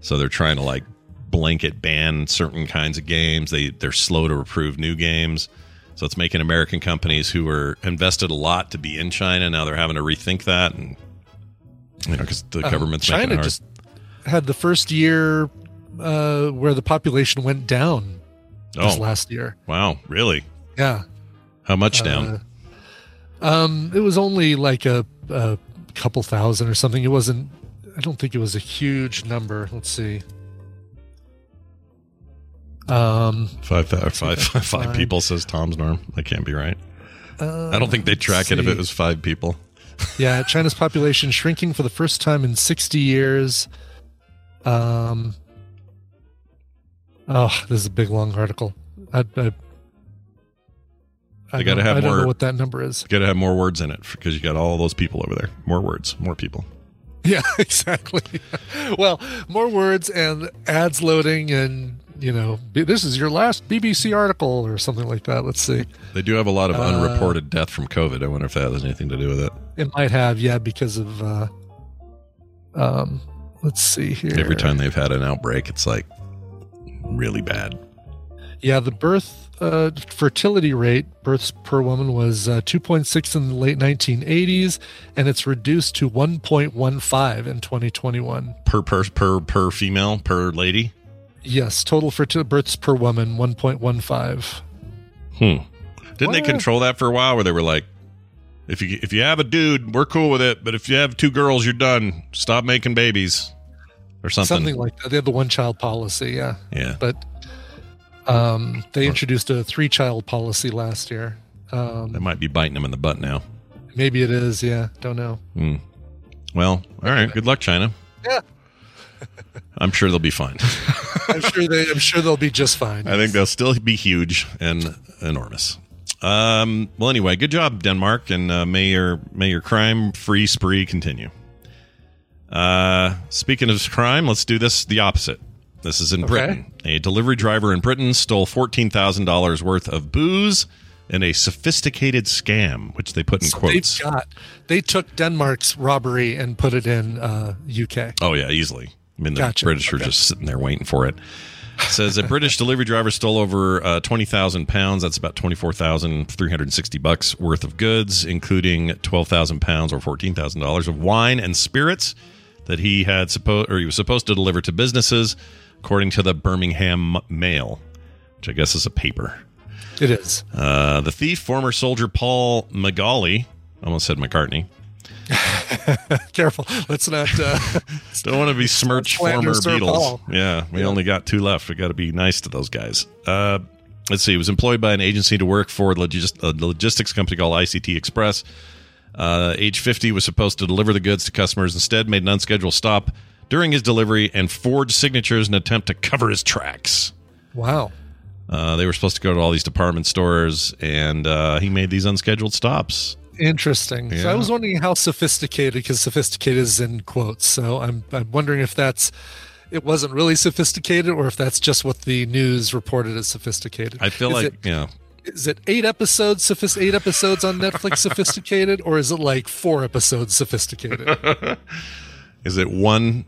So they're trying to like blanket ban certain kinds of games. They they're slow to approve new games. So it's making American companies who were invested a lot to be in China now they're having to rethink that, and you know because the Um, government's China just had the first year uh, where the population went down this Oh. last year. Wow, really? Yeah. How much down? Uh, um, it was only like a, a couple thousand or something. It wasn't. I don't think it was a huge number. Let's see. Um, Five, five, five, Five. five people says Tom's norm. That can't be right. uh, I don't think they'd track it if it was five people. yeah, China's population shrinking for the first time in 60 years. Um, oh, this is a big long article. I, I, I gotta don't- have I don't more- know what that number is. Got to have more words in it because you got all those people over there. More words, more people. Yeah, exactly. well, more words and ads loading and you know, this is your last BBC article or something like that. Let's see. They do have a lot of Uh, unreported death from COVID. I wonder if that has anything to do with it. It might have, yeah, because of. Uh, um, let's see here. Every time they've had an outbreak, it's like really bad. Yeah, the birth uh, fertility rate, births per woman, was uh, 2.6 in the late 1980s, and it's reduced to 1.15 in 2021. Per per per per female per lady. Yes, total fertility births per woman, 1.15. Hmm. Didn't they control that for a while? Where they were like, if you if you have a dude, we're cool with it, but if you have two girls, you're done. Stop making babies, or something. Something like that. They have the one child policy, yeah. Yeah. But um, they introduced a three child policy last year. Um, That might be biting them in the butt now. maybe it is, yeah. Don't know. Hmm. Well, all right. Good luck, China. Yeah. I'm sure they'll be fine. I'm sure they. I'm sure they'll be just fine. I think they'll still be huge and enormous. Um, well, anyway, good job, Denmark, and uh, may your may your crime free spree continue. Uh, speaking of crime, let's do this the opposite. This is in Okay. Britain. A delivery driver in Britain stole fourteen thousand dollars worth of booze in a sophisticated scam, which they put in So quotes. They've got. They took Denmark's robbery and put it in uh, UK. Oh yeah, easily. I mean, the Gotcha. British are just sitting there waiting for it. It says a British delivery driver stole over uh, twenty thousand pounds. That's about twenty four thousand three hundred sixty bucks worth of goods, including twelve thousand pounds or fourteen thousand dollars of wine and spirits that he had supposed or he was supposed to deliver to businesses, according to the Birmingham Mail, which I guess is a paper. It is. Uh, the thief, former soldier Paul Magali, almost said McCartney. Careful. Let's not. Uh, Don't want to besmirch slander former Beatles. Paul. Yeah, we only got two left. We got to be nice to those guys. Uh, let's see. He was employed by an agency to work for logis- a logistics company called ICT Express. Uh, age 50 was supposed to deliver the goods to customers. Instead, made an unscheduled stop during his delivery and forged signatures in an attempt to cover his tracks. wow. Uh, they were supposed to go to all these department stores, and uh, he made these unscheduled stops. Interesting. So I was wondering how sophisticated, because sophisticated is in quotes. So I'm I'm wondering if that's it wasn't really sophisticated, or if that's just what the news reported as sophisticated. I feel Is like, it, yeah. Is it eight episodes eight episodes on Netflix sophisticated, or is it like four episodes sophisticated? Is it one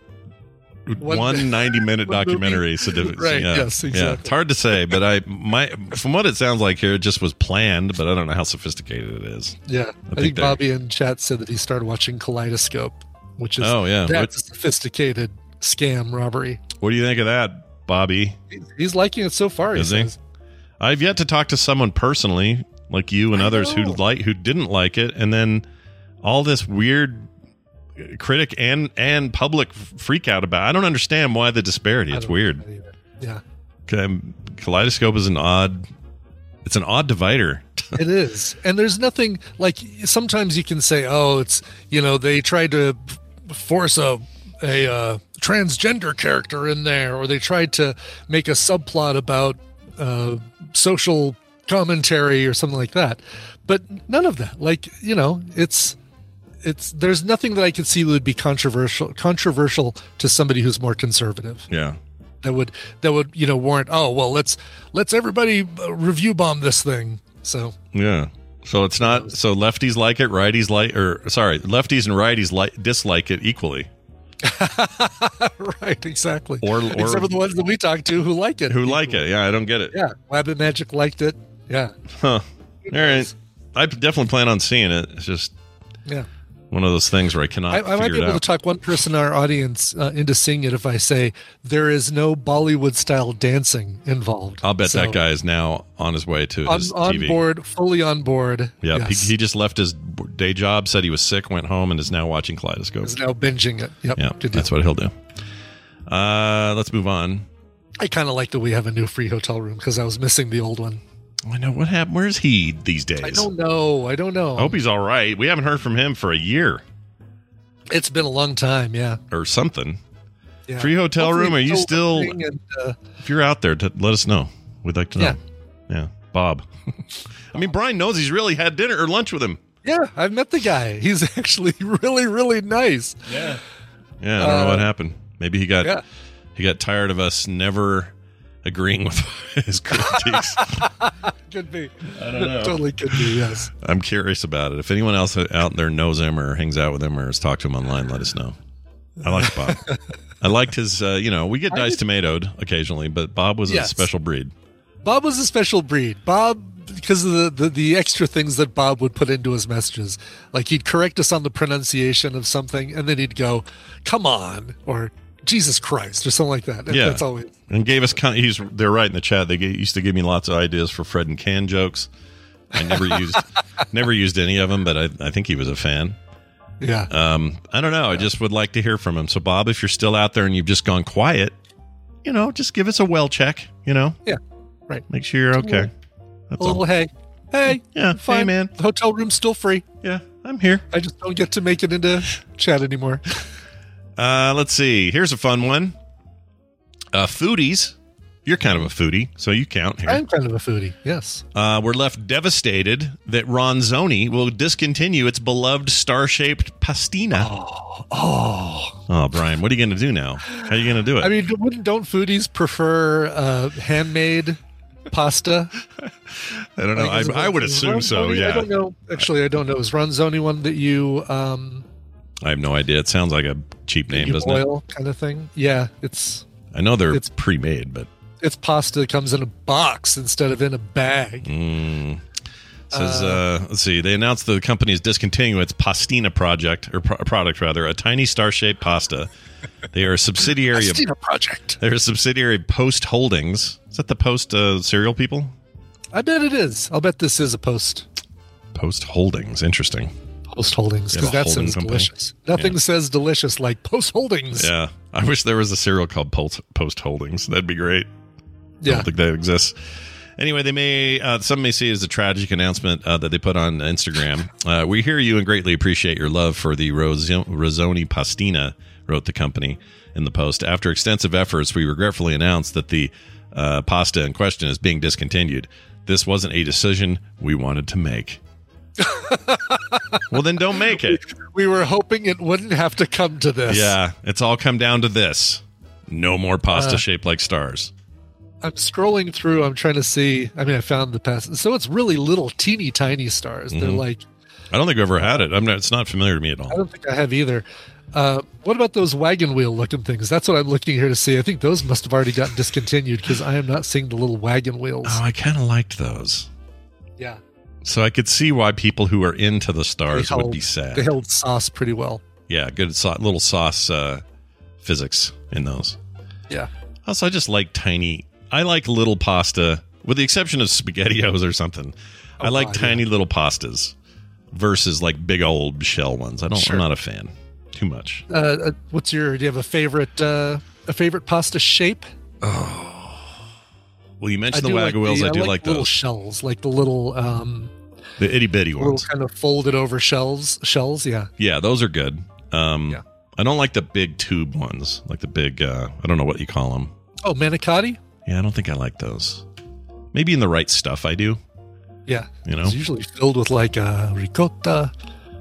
One- one 90 minute documentary? So Right, Yeah, yes, Yeah, it's hard to say, but I my from what it sounds like here, it just was planned, but I don't know how sophisticated it is. Yeah, I, think think, Bobby in chat said that he started watching Kaleidoscope, which is Oh, yeah. that's a sophisticated scam robbery. What do you think of that, Bobby? He's liking it so far. He Is he? says. I've yet to talk to someone personally, like you and I others, who like who didn't like it, and then all this weird critic and and public freak out about. I don't understand why the disparity. It's weird. Yeah, Um, Kaleidoscope is an odd. It's an odd divider. it is, and there's nothing like. Sometimes you can say, "Oh, it's you know they tried to force a a uh, transgender character in there, or they tried to make a subplot about uh, social commentary or something like that." But none of that. Like you know, it's it's there's nothing that I could see that would be controversial controversial to somebody who's more conservative. Yeah. That would that would you know warrant. Oh well, let's let's everybody uh, review bomb this thing. So Yeah. So it's not so lefties like it, righties like or sorry, lefties and righties like dislike it equally. right, exactly. Or- or- except for the ones that we talked to who like it, Who like it? Yeah, I don't get it. Yeah, Wabbit Magic liked it. Yeah, Huh. All right. I definitely plan on seeing it. It's just yeah. One of those things where I cannot I, I might be able to talk one person in our audience uh, into seeing it if I say there is no Bollywood style dancing involved. I'll bet So, that guy is now on his way to on, his on TV. board, fully on board. Yeah, yes. he, he just left his day job, said he was sick, went home, and is now watching Kaleidoscope. is now binging it. Yep, Yeah, that's what he'll do. Uh, let's move on. I kind of like that we have a new free hotel room because I was missing the old one. I know what happened. Where's he these days? I don't know. I don't know. I hope he's all right. We haven't heard from him for a year It's been a long time. Yeah. or something. yeah. Free hotel Hopefully room? Are you still? And, uh, If you're out there, to let us know. We'd like to know. Yeah. Yeah, Bob. I mean, Brian knows he's really had dinner or lunch with him. yeah, I've met the guy. He's actually really, really nice. Yeah, Yeah, I don't know what happened. Maybe he got Uh, yeah. he got tired of us never agreeing with his critiques. Could be. I don't know. totally could be. Yes. I'm curious about it. If anyone else out there knows him or hangs out with him or has talked to him online, let us know. I like Bob. I liked his. Uh, you know, we get diced tomatoed occasionally, but Bob was a special breed. Bob was a special breed. Bob, because of the, the, the extra things that Bob would put into his messages. Like he'd correct us on the pronunciation of something, and then he'd go, come on, or Jesus Christ, or something like that. Yeah, That's always. and gave us. kind. Of, he's they're right in the chat. They used to give me lots of ideas for Fred and Can jokes. I never used never used any of them, but I, I think he was a fan. Yeah. Um, I don't know. I just would like to hear from him. So, Bob, if you're still out there and you've just gone quiet, you know, just give us a well check. You know, Yeah. Right. make sure you're okay. That's a little all. hey. Hey. Yeah, Fine. hey, man. The hotel room's still free. Yeah, I'm here. I just don't get to make it into chat anymore. Uh, let's see. Here's a fun one. Uh, foodies. You're kind of a foodie, so you count here. I'm kind of a foodie. Yes. Uh, we're left devastated that Ronzoni will discontinue its beloved star-shaped pastina. Oh, oh. Oh, Brian, what are you going to do now? How are you going to do it? I mean, wouldn't don't foodies prefer uh, handmade pasta? I don't know. Like, I, I would assume so. Yeah. I don't know. Actually, I don't know. Is Ronzoni one that you um I have no idea. It sounds like a cheap name, doesn't boil kind of thing? Yeah, it's? I know they're it's- pre-made, but it's pasta that comes in a box instead of in a bag. mm, says uh, let's see. They announced the company is discontinuing its pastina project or pro- product rather, a tiny star-shaped pasta. They are a subsidiary of Pastina project. they're a subsidiary of Post Holdings. Is that the Post uh, cereal people? I bet it is. I'll bet this is a post Post Holdings. Interesting. Post holdings because that sounds company. delicious. Nothing Yeah. says delicious like post holdings. Yeah, I wish there was a cereal called Post, Post Holdings. That'd be great. I Yeah. don't think that exists. Anyway, they may uh, some may see it as a tragic announcement uh, that they put on Instagram. Uh, we hear you and greatly appreciate your love for the Ros- Rosoni Pastina, wrote the company in the post. After extensive efforts, we regretfully announced that the uh, pasta in question is being discontinued. This wasn't a decision we wanted to make. well, then don't make it. We were hoping it wouldn't have to come to this. Yeah, it's all come down to this. No more pasta Uh, shaped like stars. I'm scrolling through. I'm trying to see. I mean, I found the past. So it's really little, teeny tiny stars. They're Mhm. like, I don't think I've ever had it. I'm not, it's not familiar to me at all. I don't think I have either. Uh, what about those wagon wheel looking things? That's what I'm looking here to see. I think those must have already gotten discontinued because I am not seeing the little wagon wheels. Oh, I kind of liked those. yeah. So I could see why people who are into the stars They would be sad. They held sauce pretty well. yeah, good so- little sauce uh, physics in those. Yeah. Also, I just like tiny. I like little pasta, with the exception of SpaghettiOs or something. I Oh, like God, tiny little pastas versus like big old shell ones. I don't. Sure. I'm not a fan. Too much. Uh, uh, what's your? Do you have a favorite? Uh, a favorite pasta shape? Well, you mentioned the do wagyu wheels. the- I do like, like little those. shells, like the little um, The itty bitty little ones. kind of folded over shells. Shells, yeah. Yeah, those are good. Um, Yeah. I don't like the big tube ones, like the big. Uh, I don't know what you call them. Oh, manicotti. Yeah, I don't think I like those. Maybe in the right stuff, I do. Yeah, You know? it's usually filled with like uh, ricotta.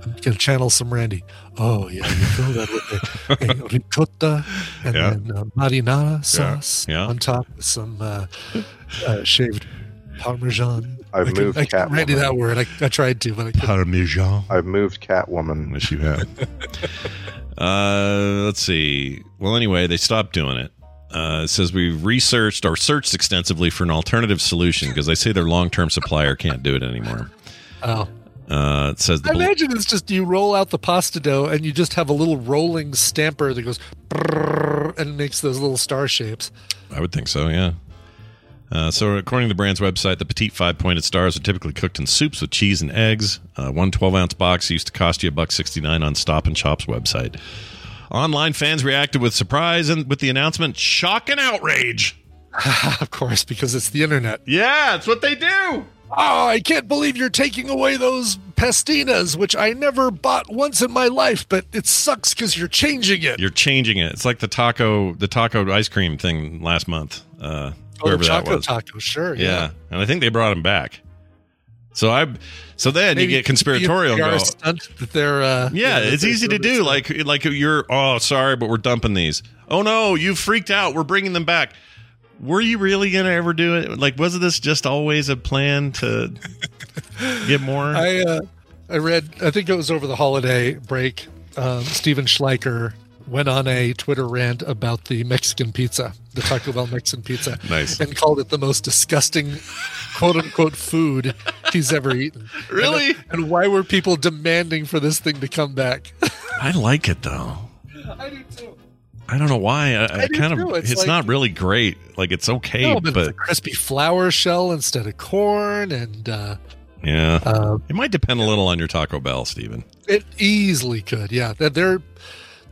I'm gonna channel some Randy. Oh yeah, you fill that with a, a ricotta and Yeah. then uh, marinara sauce yeah. on top with some uh, uh, shaved parmesan. I've I moved I can't Randy Catwoman. that word. I, I tried to, but I couldn't. Parmesan. I've moved Catwoman. Yes, you have. uh, let's see. Well, anyway, they stopped doing it. Uh, it says we've researched or searched extensively for an alternative solution because they say their long-term supplier can't do it anymore. Oh, Uh, it says the I bel- imagine it's just you roll out the pasta dough and you just have a little rolling stamper that goes and makes those little star shapes. I would think so, yeah. Uh, so, according to the brand's website, the petite five-pointed stars are typically cooked in soups with cheese and eggs. Uh, one 12-ounce box used to cost you a buck sixty-nine on Stop and Shop's website. Online fans reacted with surprise and with the announcement, shock and outrage. of course, because it's the internet. Yeah, it's what they do. Oh, I can't believe you're taking away those pastinas, which I never bought once in my life, but it sucks because you're changing it. You're changing it. It's like the taco, the taco ice cream thing last month. Uh, Oh, the that was. Taco, sure. yeah. Yeah. and I think they brought him back. So I, so then Maybe you get conspiratorial. a go, stunt that they're, uh, Yeah, that it's easy to do. this. Like like you're oh sorry, but we're dumping these. Oh no, you freaked out. We're bringing them back. Were you really gonna ever do it? Like, was this just always a plan to get more? I uh, I read. I think it was over the holiday break. Um, Steven Schleicher went on a Twitter rant about the Mexican pizza, the Taco Bell Mexican pizza, Nice. and called it the most disgusting, quote unquote, food he's ever eaten. Really? And, and why were people demanding for this thing to come back? I like it though. I do too. I don't know why. I, I, I kind of. It's It's, like- not really great. Like it's okay, No, but, but, it's a crispy flour shell instead of corn, and uh, yeah, uh, it might depend a little on your Taco Bell, Stephen. It easily could, yeah. They're they're,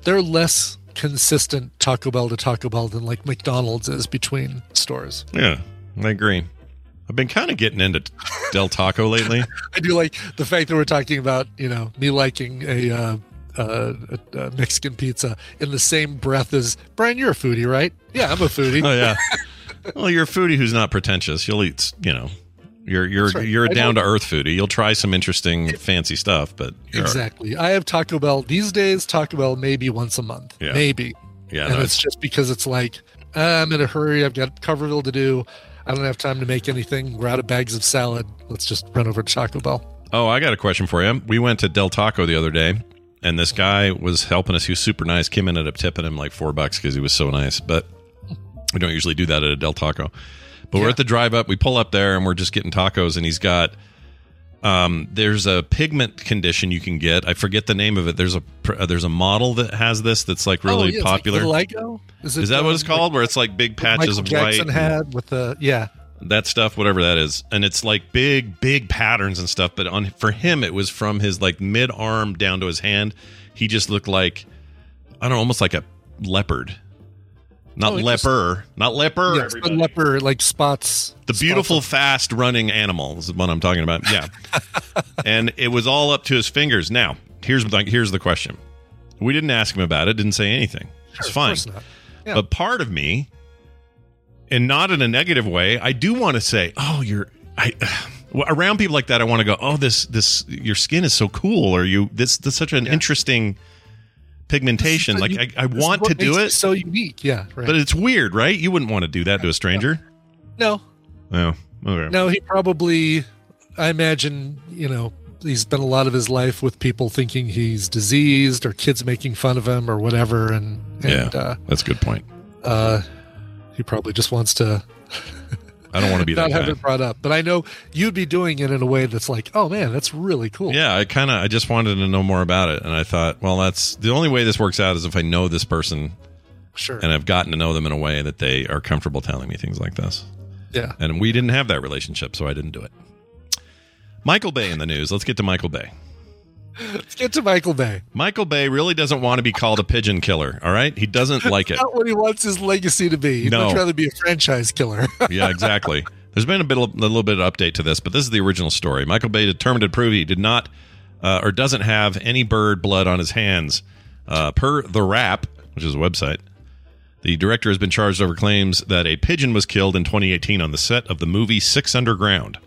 they're less consistent Taco Bell to Taco Bell than like McDonald's is between stores. Yeah, I agree. I've been kind of getting into Del Taco lately. I do like the fact that we're talking about you know me liking a, uh, uh, a, a Mexican pizza in the same breath as Brian. You're a foodie, right? Yeah, I'm a foodie. Oh yeah. Well, you're a foodie who's not pretentious. You'll eat, you know, you're you're right. you're a down to earth foodie. You'll try some interesting, fancy stuff, but Exactly. I have Taco Bell these days. Taco Bell maybe once a month, Yeah. maybe. Yeah, and no, it's just because it's like uh, I'm in a hurry. I've got Coverville to do. I don't have time to make anything. We're out of bags of salad. Let's just run over to Taco Bell. Oh, I got a question for you. We went to Del Taco the other day, and this guy was helping us. He was super nice. Kim ended up tipping him like four bucks because he was so nice. But we don't usually do that at a Del Taco. But we're at the drive up. We pull up there, and we're just getting tacos. And he's got um, there's a pigment condition you can get. I forget the name of it. There's a uh, there's a model that has this that's like really Oh, yeah, it's like popular. vitiligo? Is, it, Is that what it's um, called? Where it's like big patches Michael of white. Jackson and- had with the yeah. That stuff, whatever that is, and it's like big, big patterns and stuff. But on for him, it was from his like mid arm down to his hand. He just looked like I don't know, almost like a leopard, not Oh, leper, not leper. Everybody. leper like spots. The beautiful, fast running animal is what I'm talking about. Yeah, and it was all up to his fingers. Now, here's the here's the question. We didn't ask him about it. Didn't say anything. It's fine. Yeah. But part of me, and not in a negative way, I do want to say, "Oh, you're." I around people like that. I want to go, "Oh, this this your skin is so cool," or "You this this such an interesting pigmentation." Like what I, I you- want to do it, So unique, yeah. Right. but it's weird, right? You wouldn't want to do that to a stranger. no, No. Okay. no, he probably. I imagine you know he's spent a lot of his life with people thinking he's diseased or kids making fun of him or whatever, and and yeah, uh, that's a good point. uh, he probably just wants to I don't want to be not that have guy. it brought up. But I know you'd be doing it in a way that's like, oh man, that's really cool. Yeah, I kind of I just wanted to know more about it, and I thought, well, that's the only way this works out is if I know this person sure. and I've gotten to know them in a way that they are comfortable telling me things like this. yeah. And we didn't have that relationship, so I didn't do it. Michael Bay in the news. Let's get to Michael Bay. Let's get to Michael Bay. Michael Bay really doesn't want to be called a pigeon killer, all right? He doesn't like it. Not what he wants his legacy to be. He'd No. much rather be a franchise killer. Yeah, exactly. There's been a bit, a little bit of update to this, but this is the original story. Michael Bay determined to prove he did not uh, or doesn't have any bird blood on his hands, uh, per the Wrap, which is a website. The director has been charged over claims that a pigeon was killed in 2018 on the set of the movie Six Underground.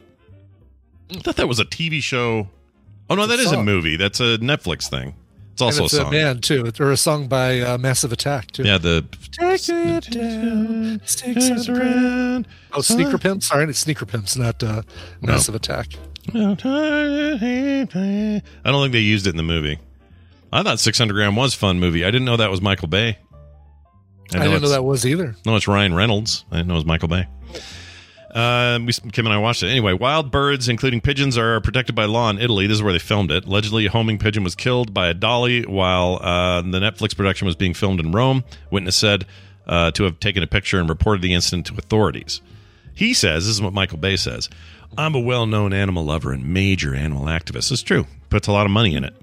I thought that was a TV show. Oh no, a that is a movie. That's a Netflix thing. It's also it's a song. band too, It's- or a song by uh, Massive Attack too. Yeah, the Take it down, six underground. Oh, Sneaker Pimps. Sorry, it's Sneaker Pimps, not uh, No. Massive Attack. I don't think they used it in the movie. I thought Six Underground was a fun movie. I didn't know that was Michael Bay. I, didn't know that was either. No, it's Ryan Reynolds. I didn't know it was Michael Bay. Uh, we, Kim and I watched it. Anyway, wild birds, including pigeons, are protected by law in Italy. This is where they filmed it. Allegedly, a homing pigeon was killed by a dolly while uh, the Netflix production was being filmed in Rome. Witness said uh, to have taken a picture and reported the incident to authorities. He says, this is what Michael Bay says I'm a well known animal lover and major animal activist. It's true. Puts a lot of money in it.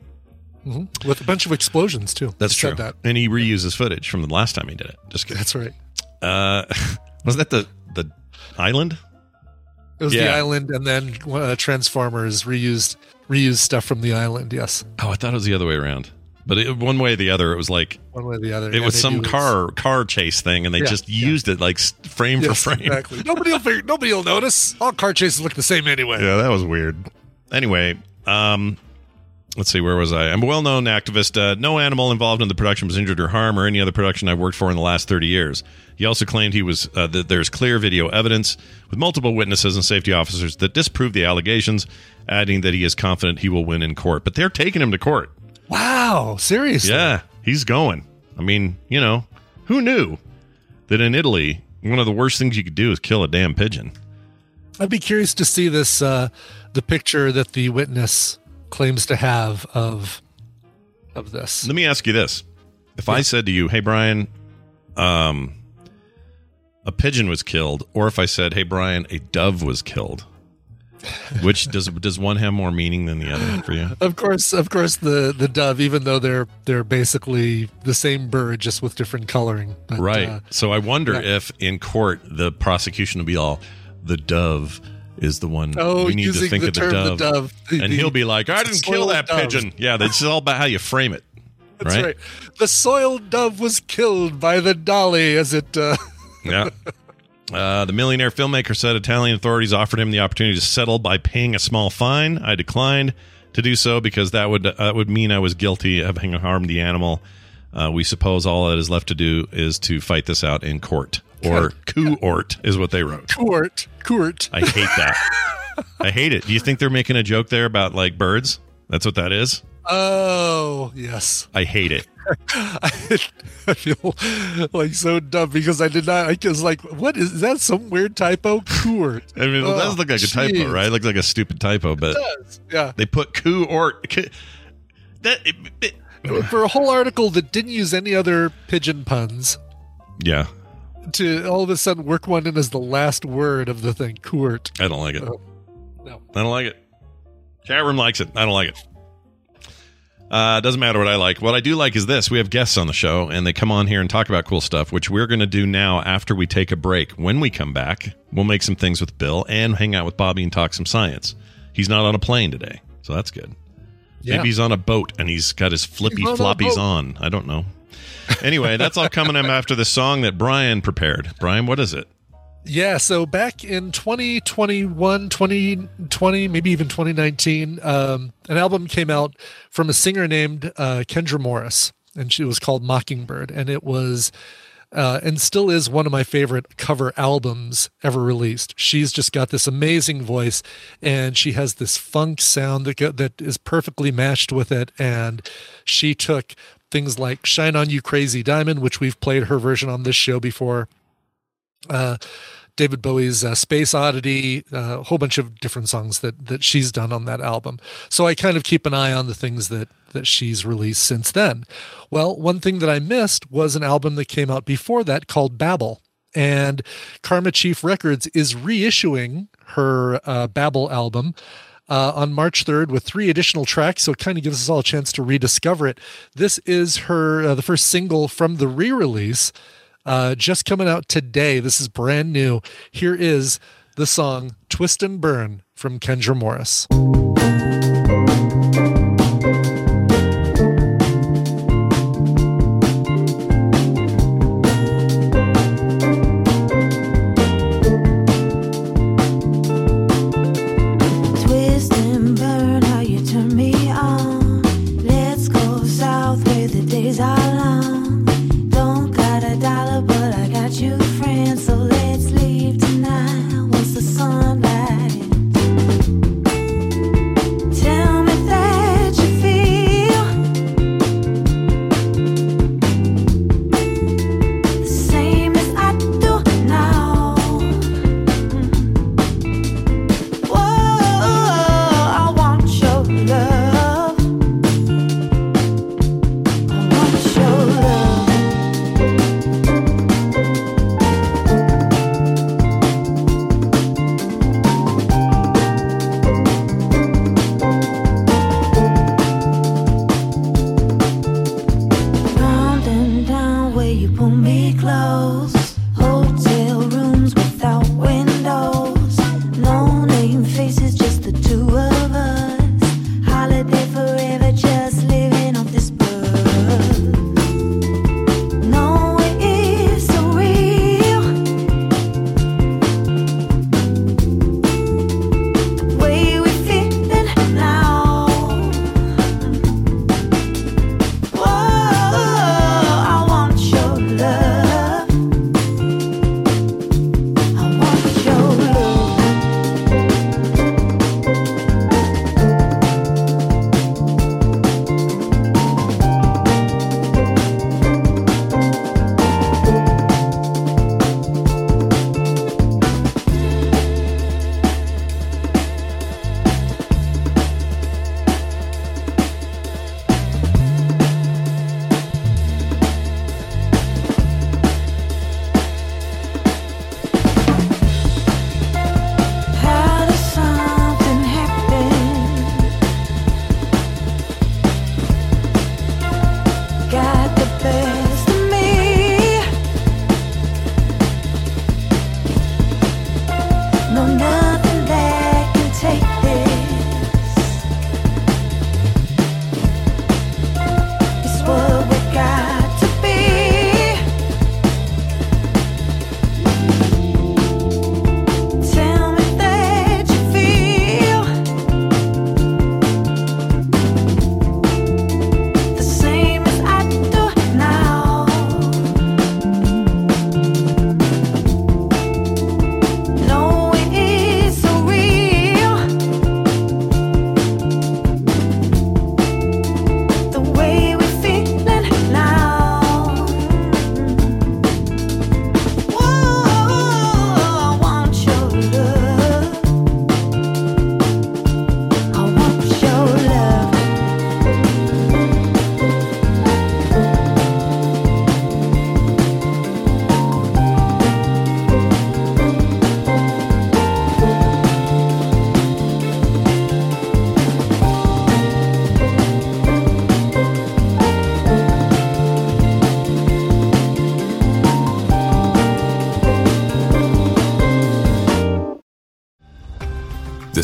hmm With a bunch of explosions too. That's He true. That. And he reuses footage from the last time he did it. Just kidding. That's right. Uh, was that the island? It was the island, and then uh, Transformers reused reused stuff from the island. Yes, Oh, I thought it was the other way around. But it, one way or the other, it was like one way or the other. it Yeah, was some car car chase thing, and they Yeah, just yeah. used it like frame Yes, for frame. Exactly. Nobody will figure, nobody will notice. All car chases look the same anyway. Yeah, that was weird. Anyway, um, let's see, where was I? I'm a well known activist. Uh, no animal involved in the production was injured or harmed or any other production I've worked for in the last 30 years. He also claimed he was uh, that there's clear video evidence with multiple witnesses and safety officers that disprove the allegations, adding that he is confident he will win in court. But they're taking him to court. Wow, seriously? Yeah, he's going. I mean, you know, who knew that in Italy, one of the worst things you could do is kill a damn pigeon? I'd be curious to see this uh, the picture that the witness claims to have of of this. Let me ask you this: If I said to you, "Hey, Brian," um, a pigeon was killed, or if I said, "Hey, Brian," a dove was killed, which does does one have more meaning than the other for you? Of course, of course, the the dove, even though they're they're basically the same bird, just with different coloring. But, right. uh, so I wonder yeah. if in court the prosecution will be all the dove is the one Oh, we need to think the of the term the dove, dove, and he'll be like, "I didn't kill that dove." pigeon." Yeah, it's all about how you frame it. that's right. The soiled dove was killed by the dolly as it. Uh, Yeah. Uh, the millionaire filmmaker said Italian authorities offered him the opportunity to settle by paying a small fine. I declined to do so because that would uh, would mean I was guilty of having harmed the animal. Uh, we suppose all that is left to do is to fight this out in court or court is what they wrote. court, court. I hate that. I hate it. Do you think they're making a joke there about like birds? That's what that is. Oh yes, I hate it. I feel like so dumb because I did not. I was like, "What is, is that? Some weird typo?" Court. I mean, it Oh, does look like a typo, right? It looks like a stupid typo, but does, yeah. they put coup or that. It, it- For a whole article that didn't use any other pigeon puns, yeah, to all of a sudden work one in as the last word of the thing, court. I don't like it. Oh, no. I don't like it. Chat room likes it. I don't like it. Uh, doesn't matter what I like. What I do like is this: we have guests on the show, and they come on here and talk about cool stuff, which we're going to do now after we take a break. When we come back, we'll make some things with Bill and hang out with Bobby and talk some science. He's not on a plane today, so that's good. Yeah. Maybe he's on a boat and he's got his flippy He's on floppies on. I don't know. Anyway, that's all coming up after the song that Brian prepared. Brian, what is it? Yeah, so back in 2021, 2020, maybe even 2019, um, an album came out from a singer named uh, Kendra Morris, and she was called Mockingbird, and it was. Uh, and still is one of my favorite cover albums ever released. She's just got this amazing voice, and she has this funk sound that that is perfectly matched with it. And she took things like "Shine on You, Crazy Diamond," which we've played her version on this show before, uh, David Bowie's uh, Space Oddity, uh, a whole bunch of different songs that that she's done on that album. So I kind of keep an eye on the things that that she's released since then. Well, one thing that I missed was an album that came out before that called Babel. And Karma Chief Records is reissuing her uh, Babel album uh, on March 3rd with three additional tracks. So it kind of gives us all a chance to rediscover it. This is her uh, the first single from the re-release, uh, just coming out today. This is brand new. Here is the song "Twist and Burn" from Kendra Morris.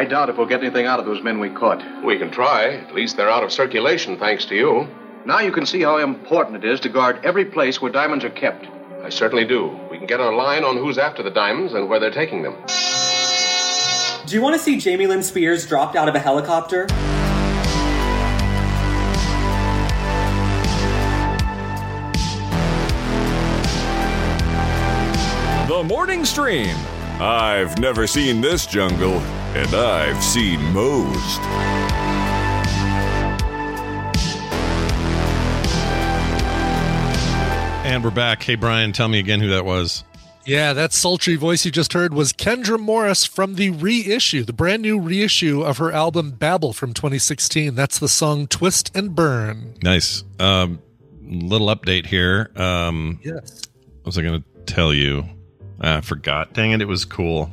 I doubt if we'll get anything out of those men we caught. We can try. At least they're out of circulation, thanks to you. Now you can see how important it is to guard every place where diamonds are kept. I certainly do. We can get a line on who's after the diamonds and where they're taking them. Do you want to see Jamie Lynn Spears dropped out of a helicopter? The Morning Stream. I've never seen this jungle, and I've seen most. And we're back. Hey, Brian, tell me again who that was. Yeah, that sultry voice you just heard was Kendra Morris from the reissue, the brand new reissue of her album Babel from 2016. That's the song Twist and Burn. Nice. Um, little update here. Um, yes. What was I going to tell you? I forgot. Dang it. It was cool.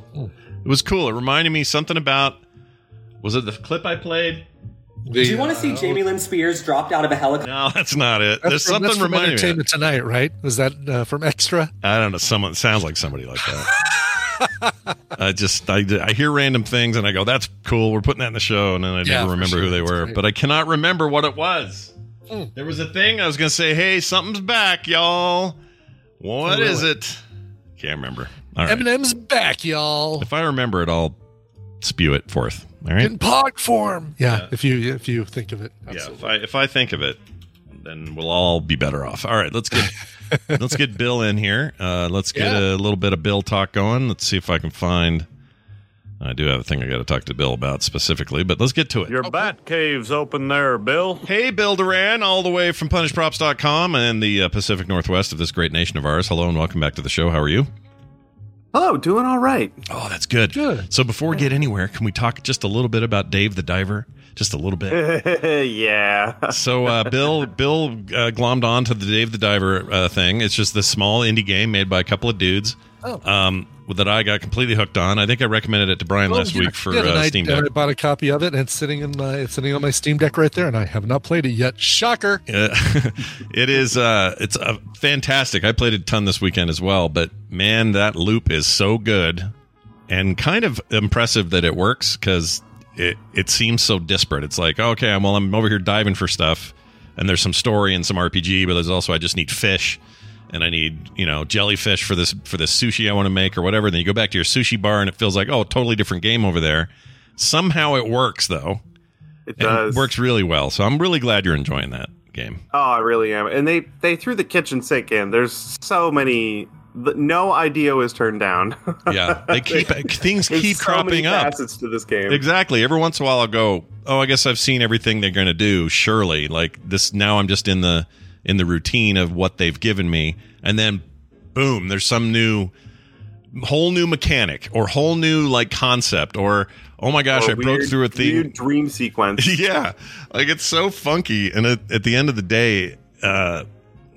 It was cool. It reminded me something about. Was it the clip I played? Do you want to see Jamie Lynn Spears dropped out of a helicopter? No, that's not it. That's There's from, something that's from reminding me. of. Entertainment Tonight, right? Was that uh, from Extra? I don't know. Someone sounds like somebody like that. I just I, I hear random things and I go, "That's cool. We're putting that in the show," and then I Yeah, never remember sure. who they That's were. great. But I cannot remember what it was. Hmm. There was a thing I was going to say, "Hey, something's back, y'all." What Oh, is it? Can't remember. All right. Eminem's back, y'all. If I remember it, I'll spew it forth. All right. In pod form. Yeah, if you if you think of it. Yeah. If I if I think of it, then we'll all be better off. All right. Let's get let's get Bill in here. Uh, let's get Yeah. a little bit of Bill talk going. Let's see if I can find. I do have a thing I got to talk to Bill about specifically, but let's get to it. Your bat cave's open there, Bill. Hey, Bill Doran, all the way from punishedprops.com and the uh, Pacific Northwest of this great nation of ours. Hello and welcome back to the show. How are you? Hello, doing all right. Oh, that's good. Good. So before we get anywhere, can we talk just a little bit about Dave the Diver? Just a little bit. yeah. So uh, Bill Bill uh, glommed on to the Dave the Diver uh, thing. It's just this small indie game made by a couple of dudes. Oh. Um, that I got completely hooked on. I think I recommended it to Brian last Oh, yeah. week for Yeah, uh, I, Steam Deck. I bought a copy of it, and it's sitting in my it's sitting on my Steam Deck right there, and I have not played it yet. Shocker! Uh, it is uh it's uh, fantastic i played a ton this weekend as well but man that loop is so good and kind of impressive that it works because it it seems so disparate it's like okay well i'm over here diving for stuff and there's some story and some rpg but there's also i just need fish and i need you know jellyfish for this for this sushi i want to make or whatever then you go back to your sushi bar and it feels like oh totally different game over there somehow it works though It And does. works really well so i'm really glad you're enjoying that game Oh, I really am. And they they threw the kitchen sink in. There's so many. No idea was turned down. Yeah, they keep things There's keep so cropping many up. Facets to this game. Exactly. Every once in a while, I'll go, "Oh, I guess I've seen everything they're going to do." Surely, like this. Now I'm just in the in the routine of what they've given me, and then, boom, there's some new, whole new mechanic or whole new like concept or oh my gosh, Or I broke through a thing. weird dream sequence. yeah, like it's so funky, and at, at the end of the day, uh,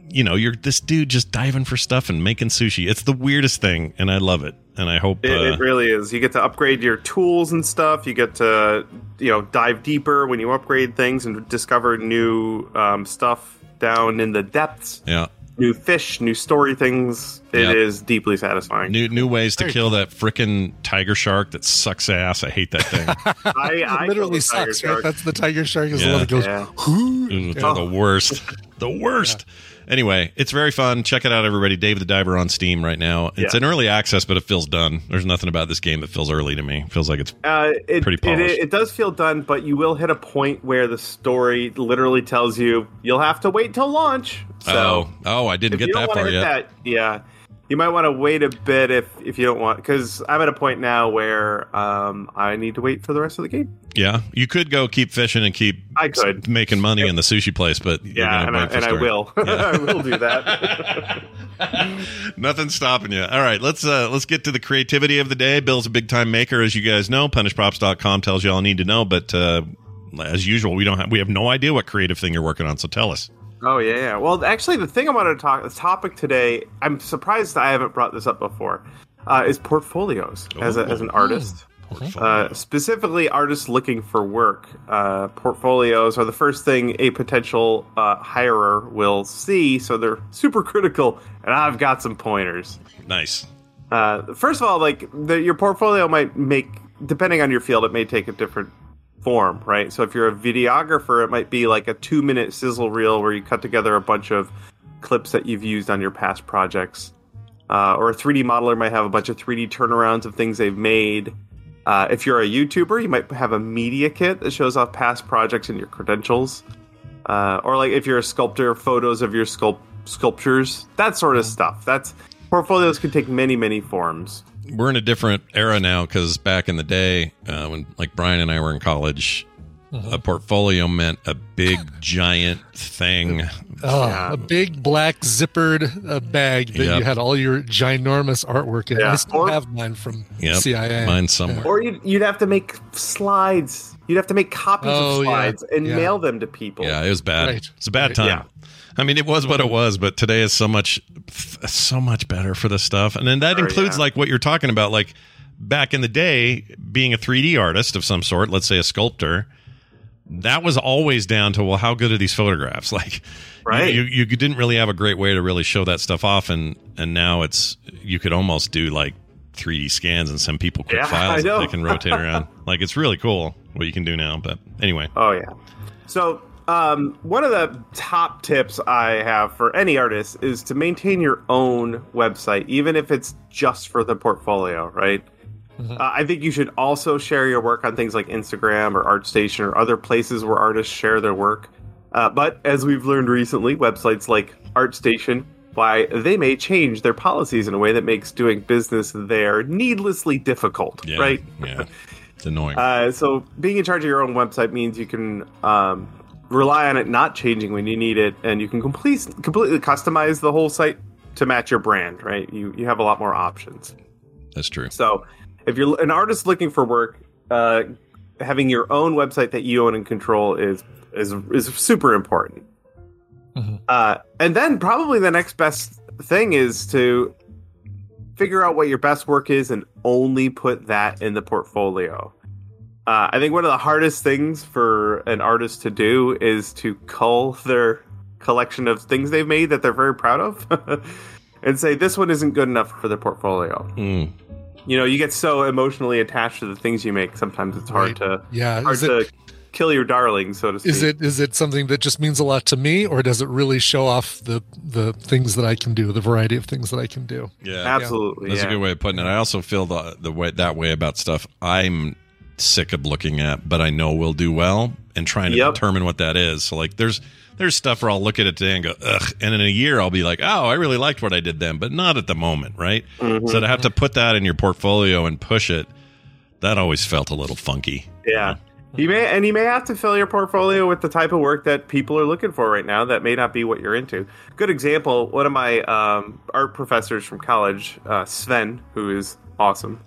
you know, you're this dude just diving for stuff and making sushi. It's the weirdest thing, and I love it. And I hope It, uh, it really is. You get to upgrade your tools and stuff. You get to, you know, dive deeper when you upgrade things and discover new um, stuff down in the depths. yeah. New fish, new story things. It is Yep. deeply satisfying. New new ways to kill that frickin' tiger shark that sucks ass. I hate that thing. I, I literally killed sucks, right? That's the tiger shark is the Yeah. one that goes. Yeah. Ooh, They're the oh. worst. The worst. Anyway, it's very fun. Check it out, everybody. Dave the Diver on Steam right now. It's Yeah. in early access, but it feels done. There's nothing about this game that feels early to me. It feels like it's Uh, it, Pretty polished. it does feel done, but you will hit a point where the story literally tells you you'll have to wait till launch. So oh oh I didn't get that far yet. that, yeah, you might want to wait a bit if if you don't want because I'm at a point now where um, I need to wait for the rest of the game. Yeah, you could go keep fishing and keep I could. making money in the sushi place, but Yeah, and I, and I will. I will do that. Nothing's stopping you. All right, let's uh let's get to the creativity of the day. Bill's a big time maker, as you guys know. Punishedprops.com tells you all you need to know, but uh as usual, we don't have we have no idea what creative thing you're working on. So tell us. Oh yeah, yeah. Well, actually, the thing I wanted to talk, the topic today, I'm surprised I haven't brought this up before, uh, is portfolio's as, a, as an artist. Uh, specifically, artists looking for work. Uh, portfolios are the first thing a potential uh, hirer will see, so they're super critical. And I've got some pointers. Nice. Uh, first of all, like the, your portfolio might make, depending on your field, it may take a different form, right? So if you're a videographer, it might be like a two minute sizzle reel where you cut together a bunch of clips that you've used on your past projects. Uh, or a 3D modeler might have a bunch of 3D turnarounds of things they've made. Uh, if you're a YouTuber, you might have a media kit that shows off past projects and your credentials. Uh, or like if you're a sculptor, photos of your sculpt- sculptures, that sort of stuff. That's portfolios can take many, many forms. We're in a different era now because back in the day, uh, when like Brian and I were in college, a portfolio meant a big giant thing. Oh, a big black zippered uh, bag that Yep. you had all your ginormous artwork in. Yeah. I still Or- have mine from Yep, CIA. Mine somewhere. Or you'd, you'd have to make slides. You'd have to make copies Oh, of yeah. slides and Yeah. mail them to people. Yeah, it was bad. Right. It's a bad Right. time. Yeah. I mean, it was what it was, but today is so much, so much better for the stuff. And then that Sure, includes yeah. like what you're talking about, like back in the day, being a 3D artist of some sort, let's say a sculptor. That was always down to well, how good are these photographs? Like, Right. You, you, you didn't really have a great way to really show that stuff off, and and now it's you could almost do like 3D scans and send people quick Yeah, files that they can rotate around. Like it's really cool what you can do now. But anyway, Oh yeah. So um, one of the top tips I have for any artist is to maintain your own website, even if it's just for the portfolio, right? Uh, I think you should also share your work on things like Instagram or ArtStation or other places where artists share their work. Uh, but as we've learned recently, websites like ArtStation, why they may change their policies in a way that makes doing business there needlessly difficult, yeah, right? Yeah, it's annoying. Uh, so being in charge of your own website means you can um, rely on it not changing when you need it, and you can complete, completely customize the whole site to match your brand. Right? You you have a lot more options. That's true. So if you're an artist looking for work, uh, having your own website that you own and control is is is super important. Uh, and then probably the next best thing is to figure out what your best work is and only put that in the portfolio. Uh, I think one of the hardest things for an artist to do is to cull their collection of things they've made that they're very proud of and say, this one isn't good enough for the portfolio. Mm. You know, you get so emotionally attached to the things you make, sometimes it's hard to, Yeah, hard is to it- kill your darling, so to speak. Is it is it something that just means a lot to me, or does it really show off the the things that I can do, the variety of things that I can do? Yeah, Absolutely, That's yeah. a good way of putting it. I also feel the the way that way about stuff I'm sick of looking at, but I know will do well, and trying to Yep. determine what that is. So like, there's there's stuff where I'll look at it today and go, ugh, and in a year I'll be like, oh, I really liked what I did then, but not at the moment, right? Mhm. So to have to put that in your portfolio and push it, that always felt a little funky. Yeah. You may and you may have to fill your portfolio with the type of work that people are looking for right now that may not be what you're into. Good example, one of my um, art professors from college, uh, Sven, who is awesome.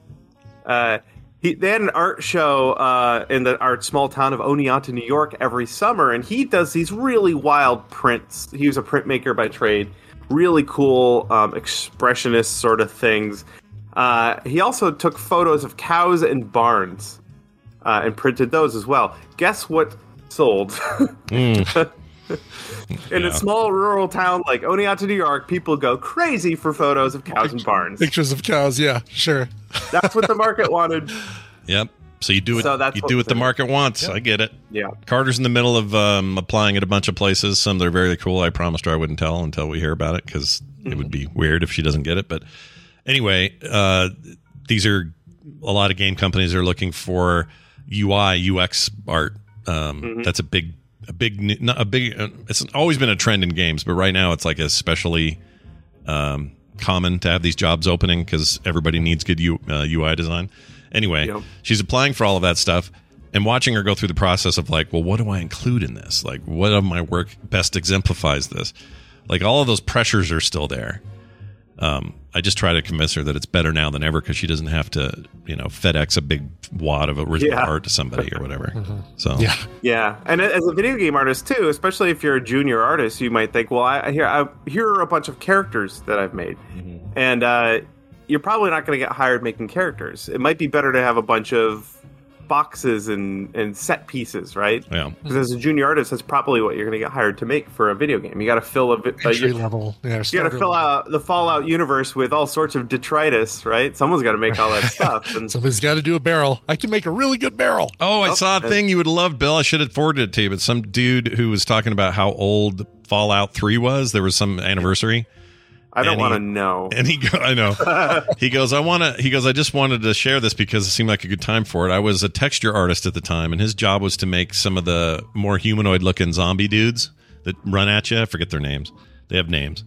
Uh, he, they had an art show uh, in the art small town of Oneonta, New York, every summer, and he does these really wild prints. He was a printmaker by trade, really cool um, expressionist sort of things. Uh, he also took photos of cows and barns uh, and printed those as well. Guess what sold? Mm. In Yeah. a small rural town like Oneonta, New York, people go crazy for photos of cows and barns. Pictures of cows, yeah, sure. That's what the market wanted. Yep. So you do it. So that's you what do what the market wants. I get it. Yeah. Carter's in the middle of um, applying at a bunch of places. Some that are very cool. I promised her I wouldn't tell until we hear about it because it would be weird if she doesn't get it. But anyway, uh, these are a lot of game companies are looking for UI UX art. Um, Mhm. That's a big, a big, not a big. It's always been a trend in games, but right now it's like especially um, common to have these jobs opening because everybody needs good U, uh, UI design. Anyway, Yep. she's applying for all of that stuff and watching her go through the process of like, well, what do I include in this? Like, what of my work best exemplifies this? Like, all of those pressures are still there. Um, I just try to convince her that it's better now than ever because she doesn't have to, you know, FedEx a big wad of original Yeah. art to somebody or whatever. So Yeah. Yeah, and as a video game artist too, especially if you're a junior artist, you might think, "Well, I, I here I, here are a bunch of characters that I've made," and uh, you're probably not going to get hired making characters. It might be better to have a bunch of boxes and, and set pieces, right? Yeah. Because as a junior artist, that's probably what you're going to get hired to make for a video game. You got to fill a, a Entry you, level. Yeah, you got to fill level. out the Fallout universe with all sorts of detritus, right? Someone's got to make all that stuff. And Somebody's got to do a barrel. I can make a really good barrel. Oh, I oh, saw a thing you would love, Bill. I should have forwarded it to you, but some dude who was talking about how old Fallout 3 was. There was some anniversary. I don't want to know. And he go, I know. he goes, I want to, he goes, I just wanted to share this because it seemed like a good time for it. I was a texture artist at the time, and his job was to make some of the more humanoid looking zombie dudes that run at you. I forget their names. They have names.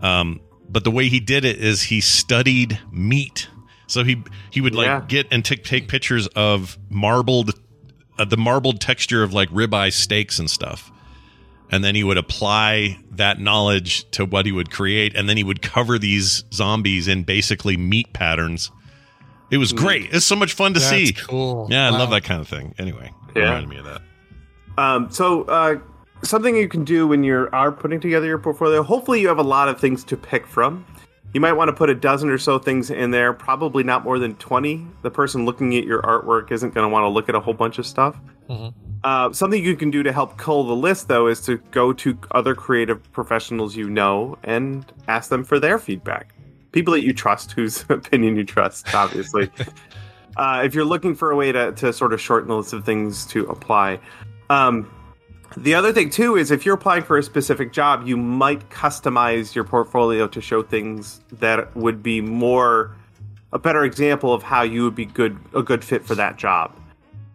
Um, but the way he did it is he studied meat. So he he would like Yeah. get and take take pictures of marbled, uh, the marbled texture of like ribeye steaks and stuff and then he would apply that knowledge to what he would create and then he would cover these zombies in basically meat patterns it was great it's so much fun to That's see cool. yeah i Wow. love that kind of thing anyway Yeah. reminded me of that Um, so uh, something you can do when you are putting together your portfolio. Hopefully, you have a lot of things to pick from. You might want to put a dozen or so things in there. Probably not more than twenty. The person looking at your artwork isn't going to want to look at a whole bunch of stuff. Uh, something you can do to help cull the list, though, is to go to other creative professionals you know and ask them for their feedback. People that you trust, whose opinion you trust, obviously. uh, if you're looking for a way to, to sort of shorten the list of things to apply. Um, the other thing, too, is if you're applying for a specific job, you might customize your portfolio to show things that would be more a better example of how you would be good a good fit for that job.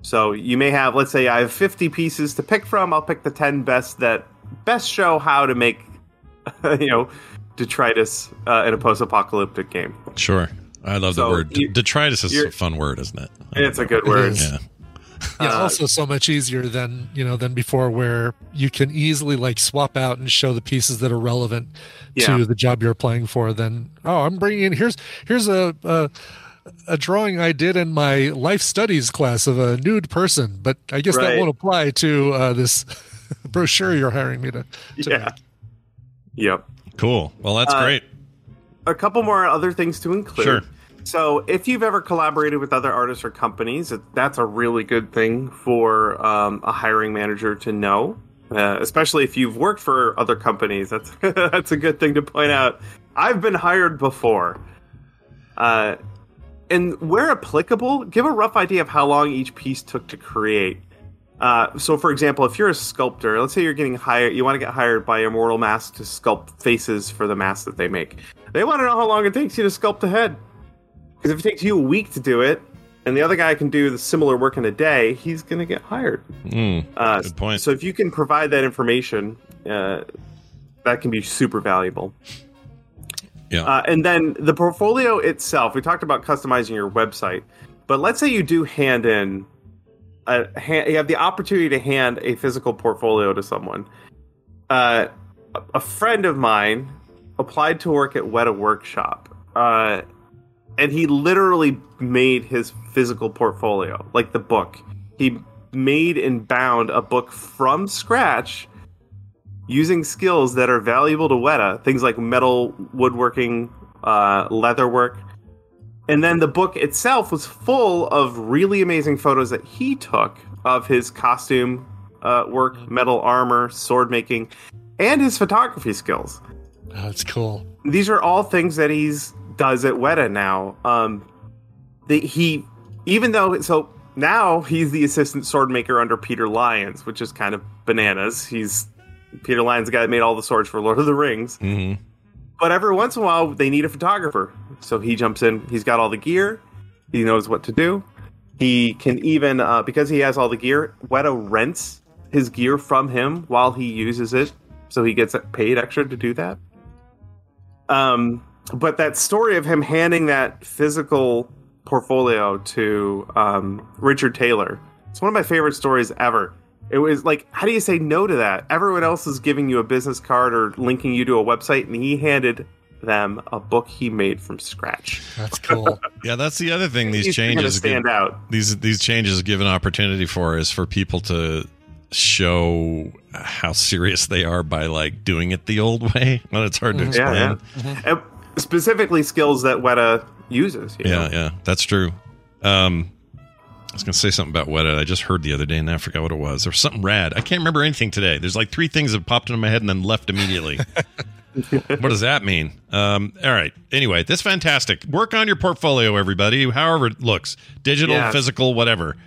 So you may have, let's say, I have 50 pieces to pick from. I'll pick the 10 best that best show how to make, you know, detritus uh, in a post-apocalyptic game. sure i love So the word you- detritus is a fun word isn't it It's a good word. yeah Yeah, Uh, also so much easier than you know than before, where you can easily like swap out and show the pieces that are relevant Yeah. to the job you're applying for. Then, oh, I'm bringing in here's here's a, a a drawing I did in my life studies class of a nude person, but I guess that Right. won't apply to uh, this brochure you're hiring me to. to Yeah. Yep. cool well that's Uh, great a couple more other things to include. Sure. So, if you've ever collaborated with other artists or companies, that's a really good thing for um, a hiring manager to know. Uh, especially if you've worked for other companies, that's that's a good thing to point out. I've been hired before, uh, and where applicable, give a rough idea of how long each piece took to create. Uh, so, for example, if you're a sculptor, let's say you're getting hired, you want to get hired by Immortal Mask to sculpt faces for the mask that they make. They want to know how long it takes you to sculpt a head. Because if it takes you a week to do it, and the other guy can do the similar work in a day, he's going to get hired. Mm, Uh, good point So if you can provide that information, uh, that can be super valuable. yeah Uh, and then the portfolio itself, we talked about customizing your website, but let's say you do hand in, a, hand, you have the opportunity to hand a physical portfolio to someone. Uh, a- a friend of mine applied to work at Weta Workshop, uh, and he literally made his physical portfolio, like the book. He made and bound a book from scratch using skills that are valuable to Weta, things like metal woodworking, uh, leather work. And then the book itself was full of really amazing photos that he took of his costume uh, work, metal armor, sword making, and his photography skills. Oh, that's cool. These are all things that he's does at Weta now. Um, the, he, even though so now he's the assistant sword maker under Peter Lyons, which is kind of bananas. He's Peter Lyons, the guy that made all the swords for Lord of the Rings. mm-hmm. But every once in a while, they need a photographer. So he jumps in. He's got all the gear. He knows what to do. He can even, uh, because he has all the gear, Weta rents his gear from him while he uses it. So he gets paid extra to do that. Um, but that story of him handing that physical portfolio to um, Richard Taylor, it's one of my favorite stories ever. It was like, how do you say no to that? Everyone else is giving you a business card or linking you to a website, and he handed them a book he made from scratch. That's cool. Yeah, that's the other thing. These He's changes stand give, out. These these changes give an opportunity for is for people to show how serious they are by like doing it the old way. Well, it's hard to Mm-hmm. Yeah, explain. yeah. And specifically skills that Weta uses. you Yeah, know? yeah, that's true. Um, I was going to say something about Weta. I just heard the other day and I forgot what it was. There was something rad. I can't remember anything today. There's like three things that popped into my head and then left immediately. what does that mean? Um, all right. Anyway, that's fantastic. Work on your portfolio, everybody, however it looks digital, Yeah. physical, whatever.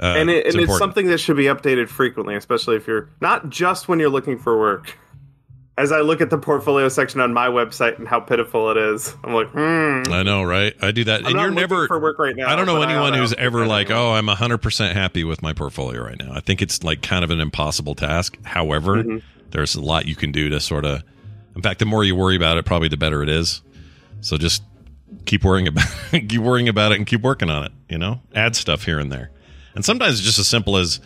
Uh, and it, and it's something that should be updated frequently, especially if you're not just when you're looking for work. As I look at the portfolio section on my website and how pitiful it is, I'm like, hmm. I know, right? I do that. I'm and you're never for work right now. I don't know anyone ought who's ever like. "Oh, I'm 100% happy with my portfolio right now." I think it's like kind of an impossible task. However, Mhm. there's a lot you can do to sort of In fact, the more you worry about it, probably the better it is. So just keep worrying about it, keep worrying about it and keep working on it, you know? Add stuff here and there. And sometimes it's just as simple as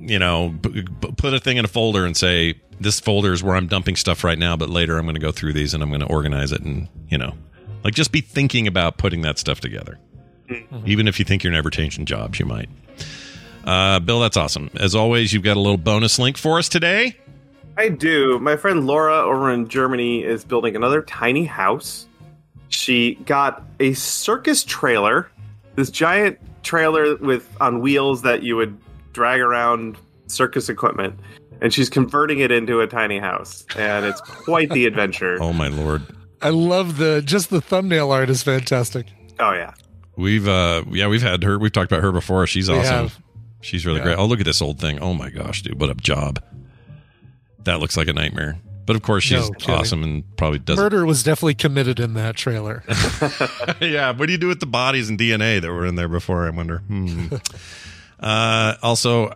you know, p- p- put a thing in a folder and say, this folder is where I'm dumping stuff right now, but later I'm going to go through these and I'm going to organize it and, you know, like just be thinking about putting that stuff together. Even if you think you're never changing jobs, you might. Uh, Bill, that's awesome. As always, you've got a little bonus link for us today. I do. My friend Laura over in Germany is building another tiny house. She got a circus trailer, this giant trailer with on wheels that you would drag around circus equipment, and she's converting it into a tiny house, and it's quite the adventure. Oh my lord. I love the just the thumbnail art is fantastic. Oh yeah. We've uh yeah, we've had her we've talked about her before. She's We awesome. have. She's really Yeah. great. Oh, look at this old thing. Oh my gosh, dude, what a job. That looks like a nightmare. But of course she's No awesome and probably doesn't Murder was definitely committed in that trailer. yeah, what do you do with the bodies and DNA that were in there before? I wonder. Hmm. uh, also,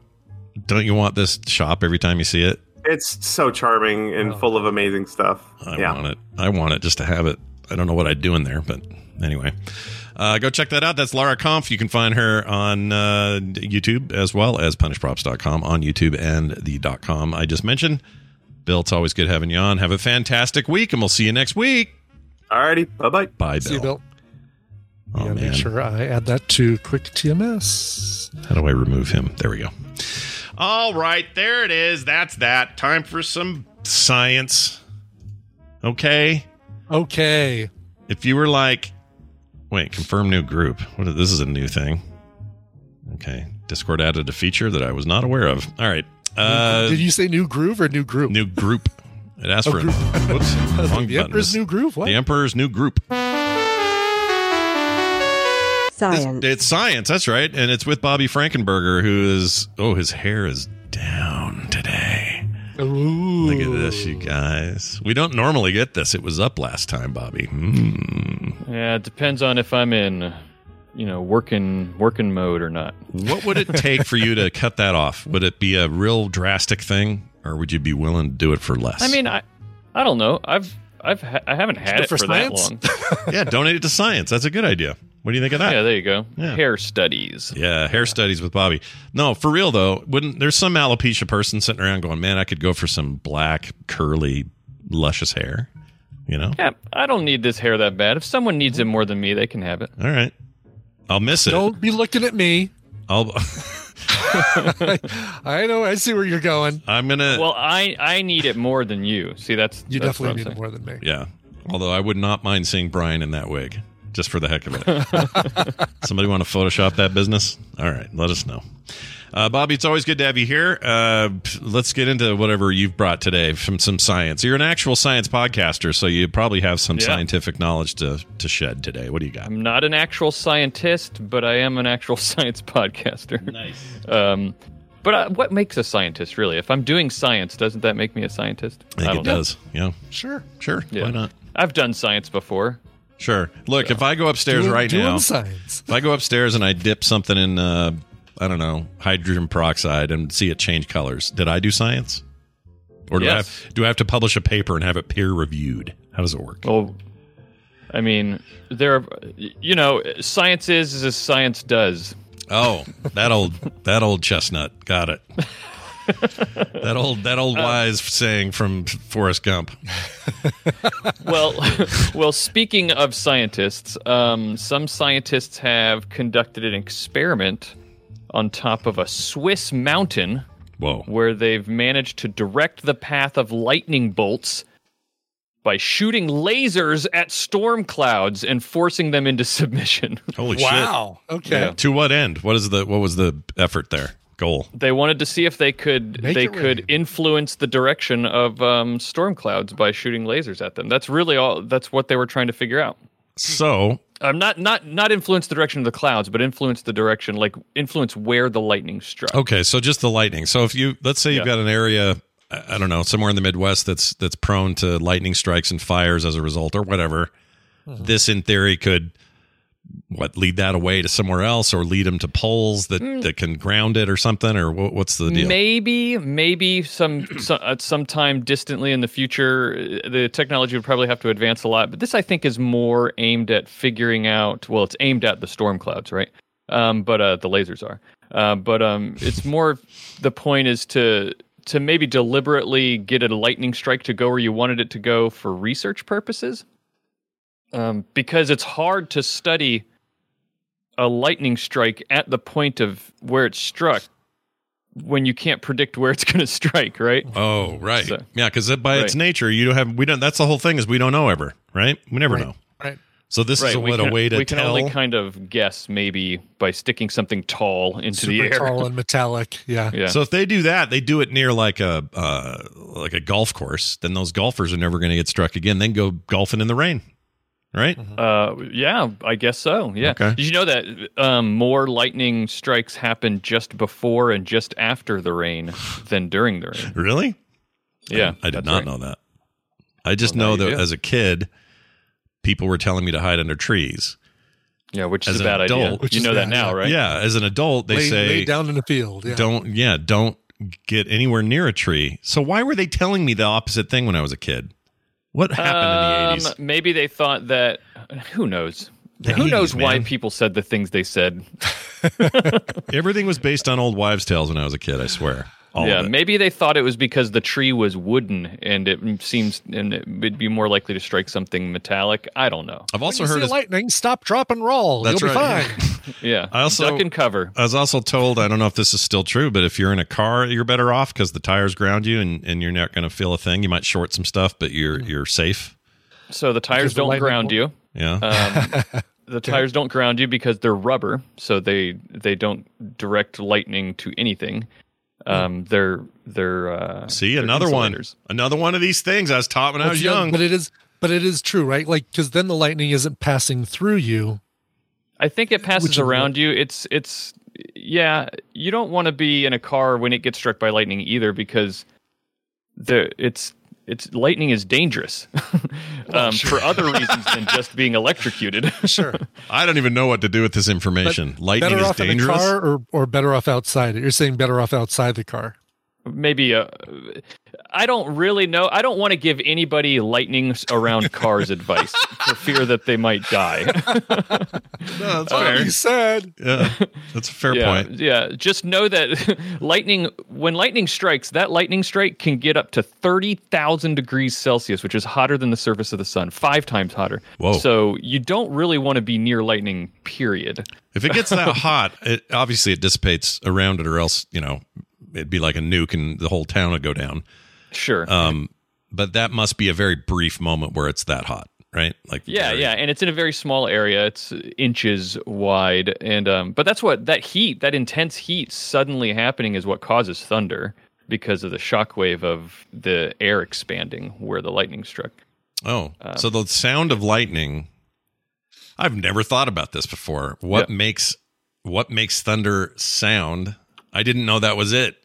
don't you want this shop every time you see it? It's so charming and full of amazing stuff. I yeah. want it. I want it just to have it. I don't know what I'd do in there, but anyway. Uh, go check that out. That's Laura Kampf. You can find her on uh, YouTube as well as punishedprops.com on YouTube and the dot .com I just mentioned. Bill, it's always good having you on. Have a fantastic week, and we'll see you next week. Alrighty. Bye bye. Bye, Bill. See you, Bill. Oh, yeah, man. make sure I add that to Quick TMS. How do I remove him? There we go. All right, there it is. That's that. Time for some science. Okay. Okay. If you were like, wait, confirm new group. What is, this is a new thing. Okay. Discord added a feature that I was not aware of. All right. Uh, Did you say new groove or new group? new group. It asked Oh, for group. whoops, wrong the button. Emperor's new groove. What? The Emperor's new group. Science. It's science. That's right, and it's with Bobby Frankenberger, who is oh, his hair is down today. Ooh. Look at this, you guys. We don't normally get this. It was up last time, Bobby. Hmm. Yeah, it depends on if I'm in, you know, working working mode or not. What would it take for you to cut that off? Would it be a real drastic thing, or would you be willing to do it for less? I mean, I I don't know. I've I've ha- I haven't had Good it for for, that long. yeah, donate it to science. That's a good idea. What do you think of that? yeah, there you go. Yeah. Hair studies. Yeah, hair studies with Bobby. No, for real though, wouldn't there's some alopecia person sitting around going, "Man, I could go for some black, curly, luscious hair." You know? Yeah, I don't need this hair that bad. If someone needs it more than me, they can have it. All right. I'll miss it. Don't be looking at me. I'll I know. I see where you're going. I'm going to Well, I I need it more than you. See, that's You that's definitely need I'm it more than me. Yeah. Although I would not mind seeing Brian in that wig, just for the heck of it. Somebody want to Photoshop that business? All right, let us know. Uh, Bobby, it's always good to have you here. Uh, let's get into whatever you've brought today from some science. You're an actual science podcaster, so you probably have some Yeah. scientific knowledge to, to shed today. What do you got? I'm not an actual scientist, but I am an actual science podcaster. Nice. Um, but uh, what makes a scientist really? If I'm doing science, doesn't that make me a scientist? I think don't it know. does. Yeah, Sure. sure. Yeah. Why not? I've done science before. Sure. Look, if I go upstairs Doing- right doing now, science. if I go upstairs and I dip something in, uh, I don't know, hydrogen peroxide and see it change colors, did I do science? Or do I have do I have to publish a paper and have it peer reviewed? How does it work? Well, I mean, there. Are, you know, science is as science does. Oh, that old that old chestnut. Got it. that old that old wise saying from Forrest Gump. well, well. Speaking of scientists, um, some scientists have conducted an experiment on top of a Swiss mountain. Whoa! Where they've managed to direct the path of lightning bolts by shooting lasers at storm clouds and forcing them into submission. Holy Wow. shit! Okay. Yeah. To what end? What is the what was the effort there? Goal. They wanted to see if they could Make they could rain. influence the direction of um, storm clouds by shooting lasers at them. That's really all. That's what they were trying to figure out. So Um, not not not influence the direction of the clouds, but influence the direction, like influence where the lightning struck. Okay, so just the lightning. So if you let's say you've Yeah. got an area, I I don't know, somewhere in the Midwest that's that's prone to lightning strikes and fires as a result, or whatever. Mm-hmm. This, in theory, could what lead that away to somewhere else, or lead them to poles that Mm. that can ground it, or something, or what, what's the deal? Maybe, maybe some, some at some time distantly in the future, uh, the technology would probably have to advance a lot. But this, I think, is more aimed at figuring out. Well, it's aimed at the storm clouds, right? Um, but uh, the lasers are. Uh, but um, it's more. The point is to to maybe deliberately get a lightning strike to go where you wanted it to go for research purposes. Um, because it's hard to study a lightning strike at the point of where it struck when you can't predict where it's going to strike, right? Oh, right, So- yeah, because by its nature, you don't have we don't. That's the whole thing is we don't know ever, right? We never Right. know. Right. So this is a, we what can, a way to we can tell. only kind of guess maybe by sticking something tall into Super the air. tall and metallic. Yeah. Yeah. So if they do that, they do it near like a uh, like a golf course. Then those golfers are never going to get struck again. Then go golfing in the rain, right? Uh, yeah, I guess so. Yeah. Okay. Did you know that um, more lightning strikes happen just before and just after the rain than during the rain? Really? Yeah, I, I did not right. know that. I just Well, know that do. as a kid, people were telling me to hide under trees. Yeah, which is As a an bad idea. adult- Which you know that bad, now, right? Yeah, as an adult, they lay, say lay down in the field. Yeah. don't. Yeah, don't get anywhere near a tree. So why were they telling me the opposite thing when I was a kid? What happened in the Um, eighties? Maybe they thought that. Who knows? The who knows 80s, why people said the things they said? Everything was based on old wives' tales when I was a kid. I swear. All yeah, maybe they thought it was because the tree was wooden and it seems and it would be more likely to strike something metallic. I don't know. I've also When you heard. see as- lightning. Stop, drop, and roll. That's You'll be right. fine. Yeah, I also- duck and cover. I was also told, I don't know if this is still true, but if you're in a car, you're better off because the tires ground you and, and you're not going to feel a thing. You might short some stuff, but you're you're safe. So the tires Because don't lightning ground won't- you. Yeah. Um, the tires don't ground you because they're rubber, so they they don't direct lightning to anything. Um, they're they're uh, See, they're another one. Another one of these things I was taught when I was Well, young. But it is but it is true, right? Like because then the lightning isn't passing through you. I think it passes Which around you. It's it's yeah. You don't want to be in a car when it gets struck by lightning either because the it's it's lightning is dangerous um, for other reasons than just being electrocuted. Sure. I don't even know what to do with this information. Lightning better is off dangerous. in a car or, or better off outside it. You're saying better off outside the car. Maybe uh, I don't really know. I don't want to give anybody lightning around cars advice for fear that they might die. No, that's Uh, fair. You said. Yeah, that's a fair yeah, point. Yeah, just know that lightning when lightning strikes, that lightning strike can get up to 30,000 degrees Celsius, which is hotter than the surface of the sun, 5 times hotter. Whoa. So you don't really want to be near lightning, period. If it gets that hot, it obviously it dissipates around it, or else you know it'd be like a nuke and the whole town would go down. Sure. Um, but that must be a very brief moment where it's that hot, right? Like Yeah, very- yeah, and it's in a very small area. It's inches wide, and um, but that's what that heat, that intense heat, suddenly happening is what causes thunder because of the shockwave of the air expanding where the lightning struck. Oh, Um, so the sound of lightning. I've never thought about this before. What Yep. makes what makes thunder sound? I didn't know that was it.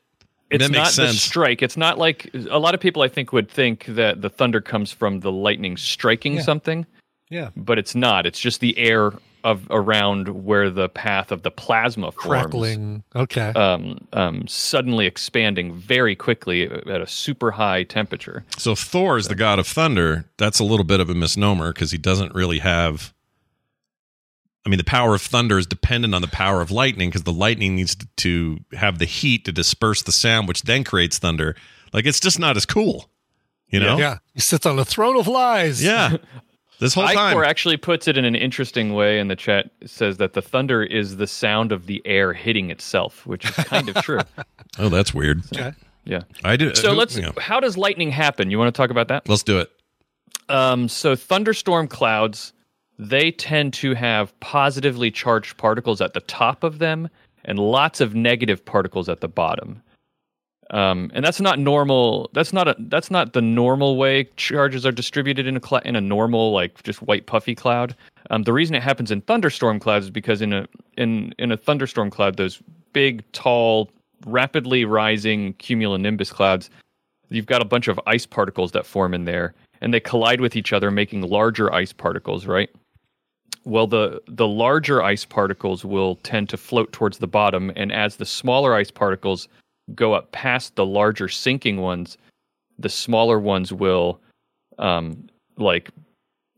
It's not makes the strike. It's not like a lot of people I think would think that the thunder comes from the lightning striking Yeah. something, Yeah. but it's not. It's just the air of around where the path of the plasma forms. Crackling. Okay. um, um, suddenly expanding very quickly at a super high temperature. So Thor is the god of thunder. That's a little bit of a misnomer because he doesn't really have I mean, the power of thunder is dependent on the power of lightning because the lightning needs to, to have the heat to disperse the sound, which then creates thunder. Like it's just not as cool, you know? Yeah. He sits on a throne of lies. Yeah. This whole time. Icor actually puts it in an interesting way in the chat. It says that the thunder is the sound of the air hitting itself, which is kind of true. Oh, that's weird. Okay. Yeah. I do. So who- let's. yeah. How does lightning happen? You want to talk about that? Let's do it. Um, so thunderstorm clouds, they tend to have positively charged particles at the top of them and lots of negative particles at the bottom. Um, and that's not normal. That's not a. That's not the normal way charges are distributed in a cl- in a normal like just white puffy cloud. Um, the reason it happens in thunderstorm clouds is because in a in in a thunderstorm cloud, those big, tall, rapidly rising cumulonimbus clouds, you've got a bunch of ice particles that form in there, and they collide with each other, making larger ice particles. Right. Well, the the larger ice particles will tend to float towards the bottom, and as the smaller ice particles go up past the larger sinking ones, the smaller ones will, um, like,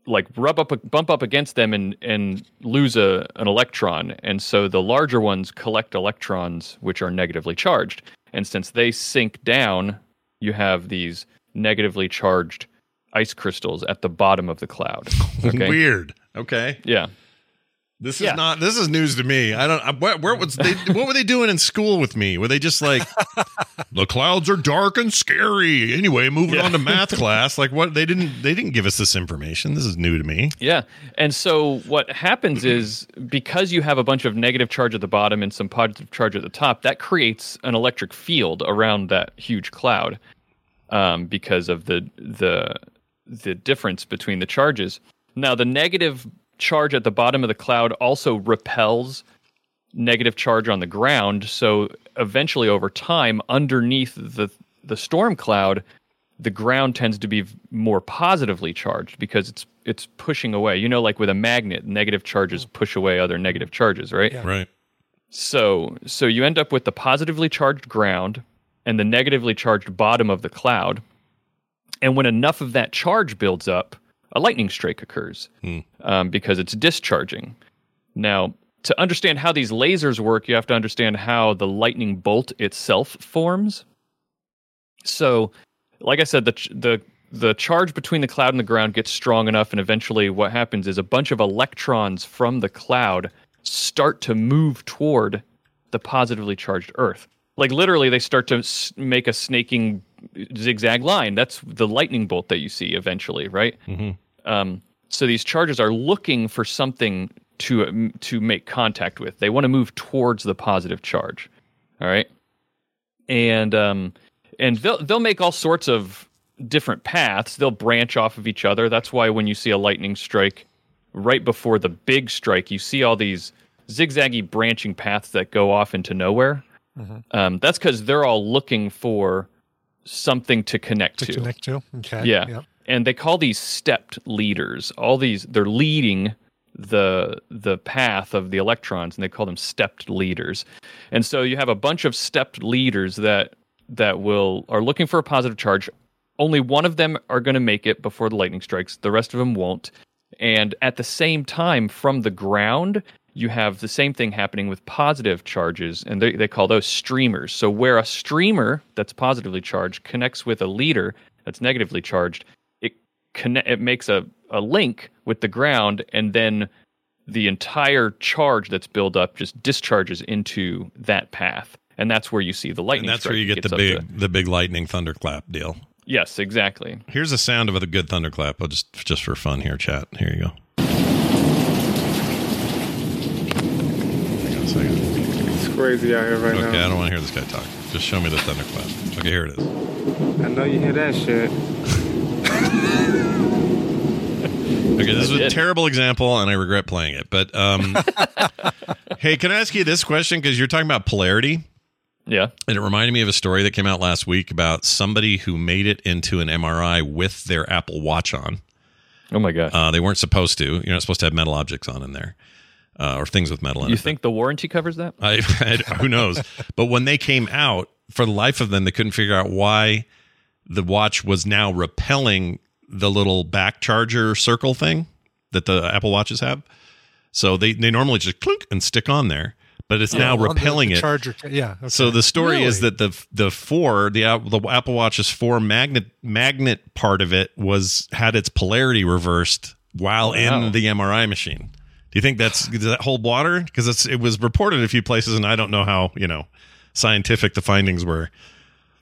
like rub up, bump up against them, and and lose a an electron, and so the larger ones collect electrons which are negatively charged, and since they sink down, you have these negatively charged ice crystals at the bottom of the cloud. Okay. Weird. Okay. Yeah. This is Yeah. not. This is news to me. I don't. I, where, where was they? what were they doing in school with me? Were they just like, the clouds are dark and scary? Anyway, moving on to math class. Like what? They didn't. They didn't give us this information. This is new to me. Yeah. And so what happens is because you have a bunch of negative charge at the bottom and some positive charge at the top, that creates an electric field around that huge cloud um, because of the the the difference between the charges. Now the negative charge at the bottom of the cloud also repels negative charge on the ground. So eventually, over time, underneath the the storm cloud, the ground tends to be more positively charged because it's it's pushing away. You know, like with a magnet, negative charges hmm. push away other negative charges, right? Right. So so you end up with the positively charged ground and the negatively charged bottom of the cloud. And when enough of that charge builds up, a lightning strike occurs um, because it's discharging. Now, to understand how these lasers work, you have to understand how the lightning bolt itself forms. So, like I said, the the the charge between the cloud and the ground gets strong enough, and eventually, what happens is a bunch of electrons from the cloud start to move toward the positively charged Earth. Like literally, they start to s- make a snaking zigzag line. That's the lightning bolt that you see eventually, right? Mm-hmm. Um, so these charges are looking for something to um, to make contact with. They want to move towards the positive charge. All right, and um, and they'll they'll make all sorts of different paths. They'll branch off of each other. That's why when you see a lightning strike right before the big strike, you see all these zigzaggy branching paths that go off into nowhere. Um, that's because they're all looking for something to connect To to. connect to. Okay. Yeah. Yep. And they call these stepped leaders. All these they're leading the the path of the electrons and they call them stepped leaders. And so you have a bunch of stepped leaders that that will are looking for a positive charge. Only one of them are going to make it before the lightning strikes. The rest of them won't. And at the same time from the ground, you have the same thing happening with positive charges, and they, they call those streamers. So, where a streamer that's positively charged connects with a leader that's negatively charged, connect, it makes a, a link with the ground, and then the entire charge that's built up just discharges into that path. And that's where you see the lightning. And that's where you get the gets up big the big lightning thunderclap deal. Yes, exactly. Here's a sound of a good thunderclap. I'll just just for fun here, chat. Here you go. Hang on a second. It's crazy out here right Okay, I don't want to hear this guy talk. Just show me the thunderclap. Okay, here it is. I know you hear that shit. Okay, this is a terrible example, and I regret playing it. But um, hey, can I ask you this question? Because you're talking about polarity, Yeah. and it reminded me of a story that came out last week about somebody who made it into an MRI with their Apple Watch on. Oh my god. Uh, they weren't supposed to. You're not supposed to have metal objects on in there, uh, or things with metal in them. You it. think the warranty covers that? I, who knows? but when they came out, for the life of them, they couldn't figure out why the watch was now repelling the little back charger circle thing that the Apple Watches have. So they they normally just clunk and stick on there, but it's now Oh, on the- repelling it. Charger. Yeah. okay. So the story is that the the four the the Apple Watch's four magnet magnet part of it was had its polarity reversed while Wow. in the MRI machine. Do you think that's does that hold water? Because it was reported a few places, and I don't know how you know scientific the findings were.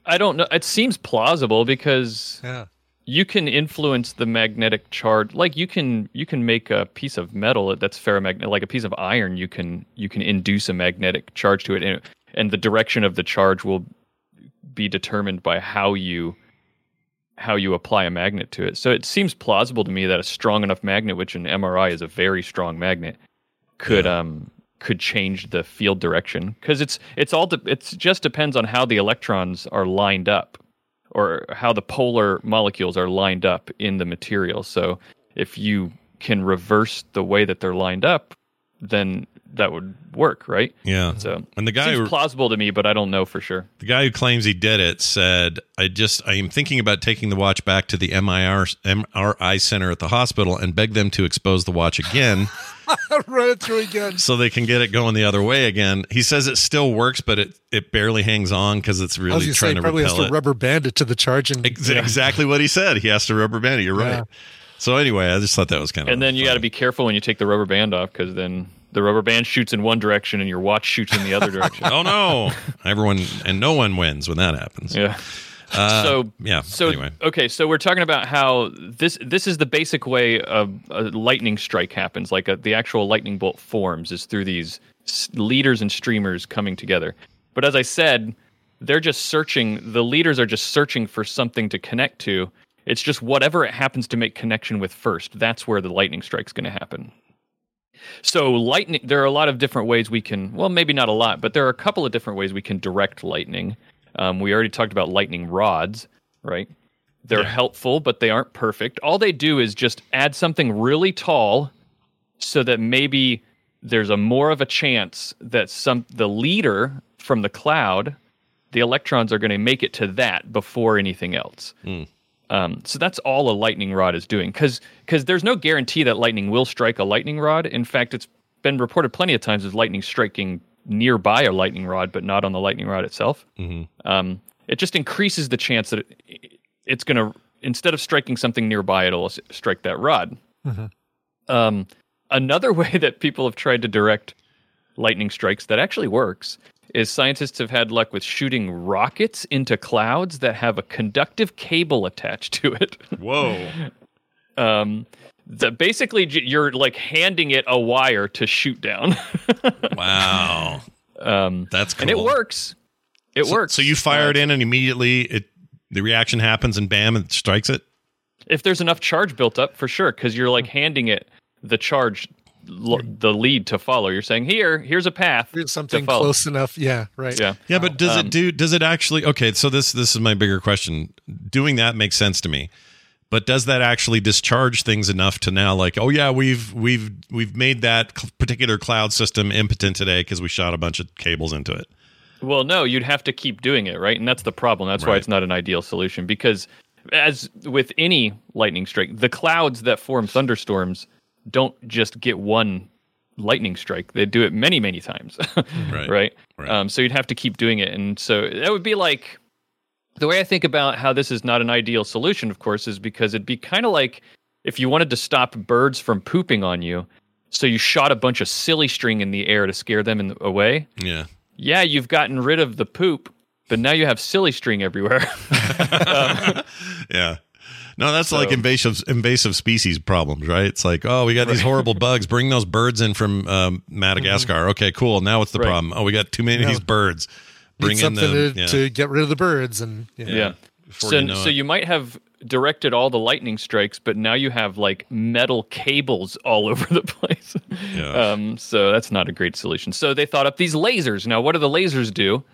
I don't know. It seems plausible because Yeah. you can influence the magnetic charge. Like you can you can make a piece of metal that's ferromagnetic, like a piece of iron. You can you can induce a magnetic charge to it, and, and the direction of the charge will be determined by how you how you apply a magnet to it. So it seems plausible to me that a strong enough magnet, which an MRI is a very strong magnet, could um could change the field direction because it's it's all de- it's just depends on how the electrons are lined up or how the polar molecules are lined up in the material. So if you can reverse the way that they're lined up, then that would work, right? Yeah. So And the guy seems who- plausible to me, but I don't know for sure. The guy who claims he did it said, "I just I am thinking about taking the watch back to the MIR MRI center at the hospital and beg them to expose the watch again." Run it through again. so they can get it going the other way again. He says it still works, but it, it barely hangs on because it's really gonna say, trying to probably has repel to it. rubber band it to the charging. Ex- Exactly what he said. He has to rubber band it. You're Yeah. right. So anyway, I just thought that was kind of. And then you got to be careful when you take the rubber band off because then the rubber band shoots in one direction and your watch shoots in the other direction. oh no! Everyone and no one wins when that happens. Yeah. Uh, so yeah. So anyway, okay, so we're talking about how this this is the basic way a, a lightning strike happens. Like a, the actual lightning bolt forms is through these leaders and streamers coming together. But as I said, they're just searching. The leaders are just searching for something to connect to. It's just whatever it happens to make connection with first. That's where the lightning strike's going to happen. So lightning, there are a lot of different ways we can. Well, maybe not a lot, but there are a couple of different ways we can direct lightning. Um, we already talked about lightning rods, right? They're helpful, but they aren't perfect. All they do is just add something really tall, so that maybe there's a more of a chance that some the leader from the cloud, the electrons are going to make it to that before anything else. Um, so that's all a lightning rod is doing, because there's no guarantee that lightning will strike a lightning rod. In fact, it's been reported plenty of times as lightning striking nearby a lightning rod, but not on the lightning rod itself. Um, it just increases the chance that it, it's going to instead of striking something nearby, it'll strike that rod. Um, another way that people have tried to direct lightning strikes that actually works is scientists have had luck with shooting rockets into clouds that have a conductive cable attached to it. Whoa. um, that basically you're like handing it a wire to shoot down. wow. Um, That's cool. and it works. It So- works. So you fire it in, and immediately it the reaction happens, and bam, it strikes it. if there's enough charge built up for sure because you're like handing it the charge l- the lead to follow you're saying here here's a path Here's something follow. close enough. Yeah, right. yeah Yeah, but does Um, it do? Does it actually? Okay, so this this is my bigger question. Doing that makes sense to me, but does that actually discharge things enough to now like, oh yeah, we've we've we've made that particular cloud system impotent today because we shot a bunch of cables into it. well no you'd have to keep doing it right and that's the problem that's why Right. it's not an ideal solution because as with any lightning strike the clouds that form thunderstorms don't just get one lightning strike they do it many many times Right. right, Right. Um, so you'd have to keep doing it and so that would be like the way i think about how this is not an ideal solution of course is because it'd be kind of like if you wanted to stop birds from pooping on you so you shot a bunch of silly string in the air to scare them in away Yeah. yeah you've gotten rid of the poop but now you have silly string everywhere Yeah. No, that's like invasive invasive species problems, right? It's like, oh, we got these horrible bugs. Bring those birds in from um, Madagascar. Okay, cool. Now what's the Right. problem? Oh, we got too many of these birds. Need Bring in something the to, yeah. to get rid of the birds and yeah. Yeah. So, you know so it. you might have directed all the lightning strikes, but now you have like metal cables all over the place. Yeah. Um, so that's not a great solution. So they thought up these lasers. Now, what do the lasers do?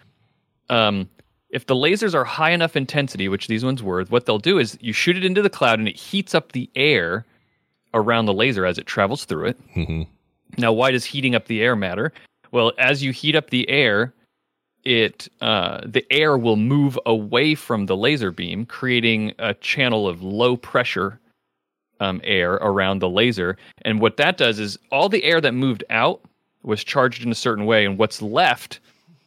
Um, if the lasers are high enough intensity, which these ones were, what they'll do is you shoot it into the cloud and it heats up the air around the laser as it travels through it. Mhm. Now, why does heating up the air matter? Well, as you heat up the air, it uh, the air will move away from the laser beam, creating a channel of low pressure um, air around the laser. And what that does is all the air that moved out was charged in a certain way, and what's left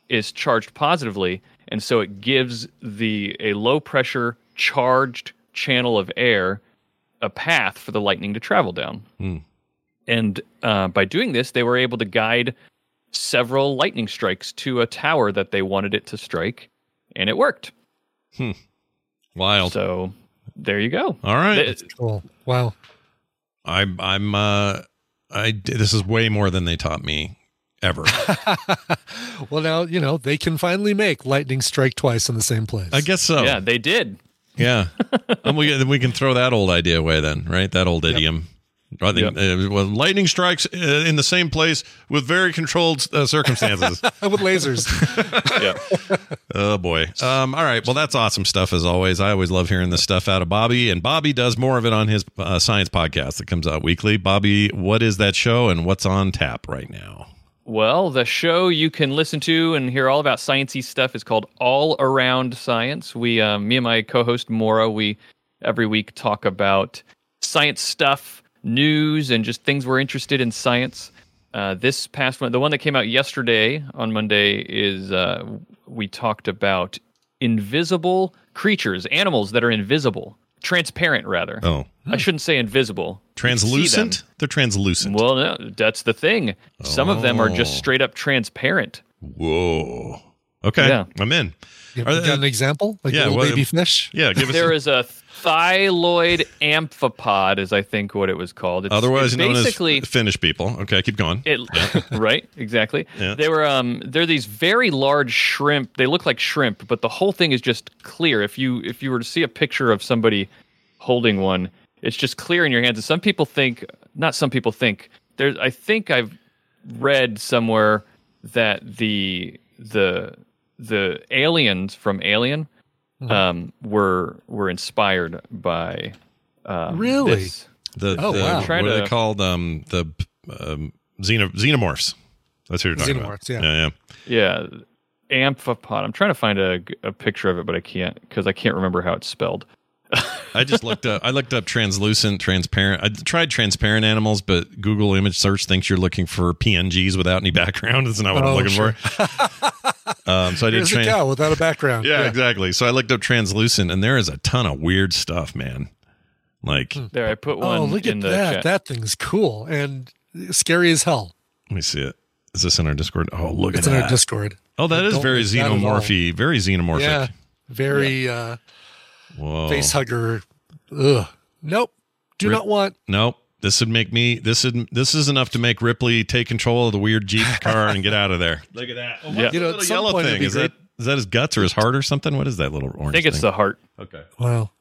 is charged positively, and so it gives the a low pressure charged channel of air a path for the lightning to travel down. Hmm. And uh, by doing this, they were able to guide several lightning strikes to a tower that they wanted it to strike, and it worked. Hmm. Wild. So there you go. All right. The- Cool. Wow. I'm I'm uh I this is way more than they taught me ever. Well, now you know they can finally make lightning strike twice in the same place. I guess so. yeah, they did. Yeah. and we then we can throw that old idea away then, right? That old idiom. I think uh, well, lightning strikes uh, in the same place with very controlled uh, circumstances. with lasers. yeah. Oh boy. Um, all right. Well, that's awesome stuff as always. I always love hearing this stuff out of Bobby, and Bobby does more of it on his uh, science podcast that comes out weekly. Bobby, what is that show, and what's on tap right now? Well, the show you can listen to and hear all about sciencey stuff is called All Around Science. We, um, me and my co-host Mora, we every week talk about science stuff, news, and just things we're interested in science. Uh, this past one, the one that came out yesterday on Monday, is uh, we talked about invisible creatures, animals that are invisible, transparent rather. Oh, I shouldn't say invisible. You can see them. translucent. They're translucent. Well, no, that's the thing. Some of them are just Oh. straight up transparent. Whoa. Okay, Yeah. I'm in. You Are got they- an example? Like Yeah, little well, baby fish? Yeah, give us. There a- is a thyloid amphipod, is I think what it was called. It's, otherwise it's known basically as Finnish people. Okay, keep going. it right exactly. Yeah. They were um they're these very large shrimp. They look like shrimp, but the whole thing is just clear. If you if you were to see a picture of somebody holding one, it's just clear in your hands. And some people think, not some people think. There's I think I've read somewhere that the the the aliens from Alien Mm-hmm. um, were were inspired by um, Really? this. The, Oh, the wow. what Try are they called? Um, the um, xeno, xenomorphs. That's who you're talking Xenomorphs, about. yeah. yeah, Yeah, amphipod. I'm trying to find a, a picture of it, but I can't because I can't remember how it's spelled. I just looked up. I looked up translucent, transparent. I tried transparent animals, but Google image search thinks you're looking for PNGs without any background. That's not what I'm Oh, looking sure. for. Um, so I did. Here's a cow without a background. yeah, exactly. So I looked up translucent, and there is a ton of weird stuff, man. Like, There, I put one Oh, look in at the that. chat. That thing's cool and scary as hell. let me see it. Is this in our Discord? Oh, look It's at in our Discord. Oh, that I is very like that at all. xenomorphy. Very xenomorphic. Yeah. Very uh, Whoa. face hugger. Ugh. Nope. Do Rip- not want. Nope. This would make me. This is this is enough to make Ripley take control of the weird Jeep car and get out of there. Look at that. Oh, Yeah. You know, little at some yellow point thing. be Is that is that his guts or his heart or something? What is that little orange? I think it's thing? the heart. Okay. Wow.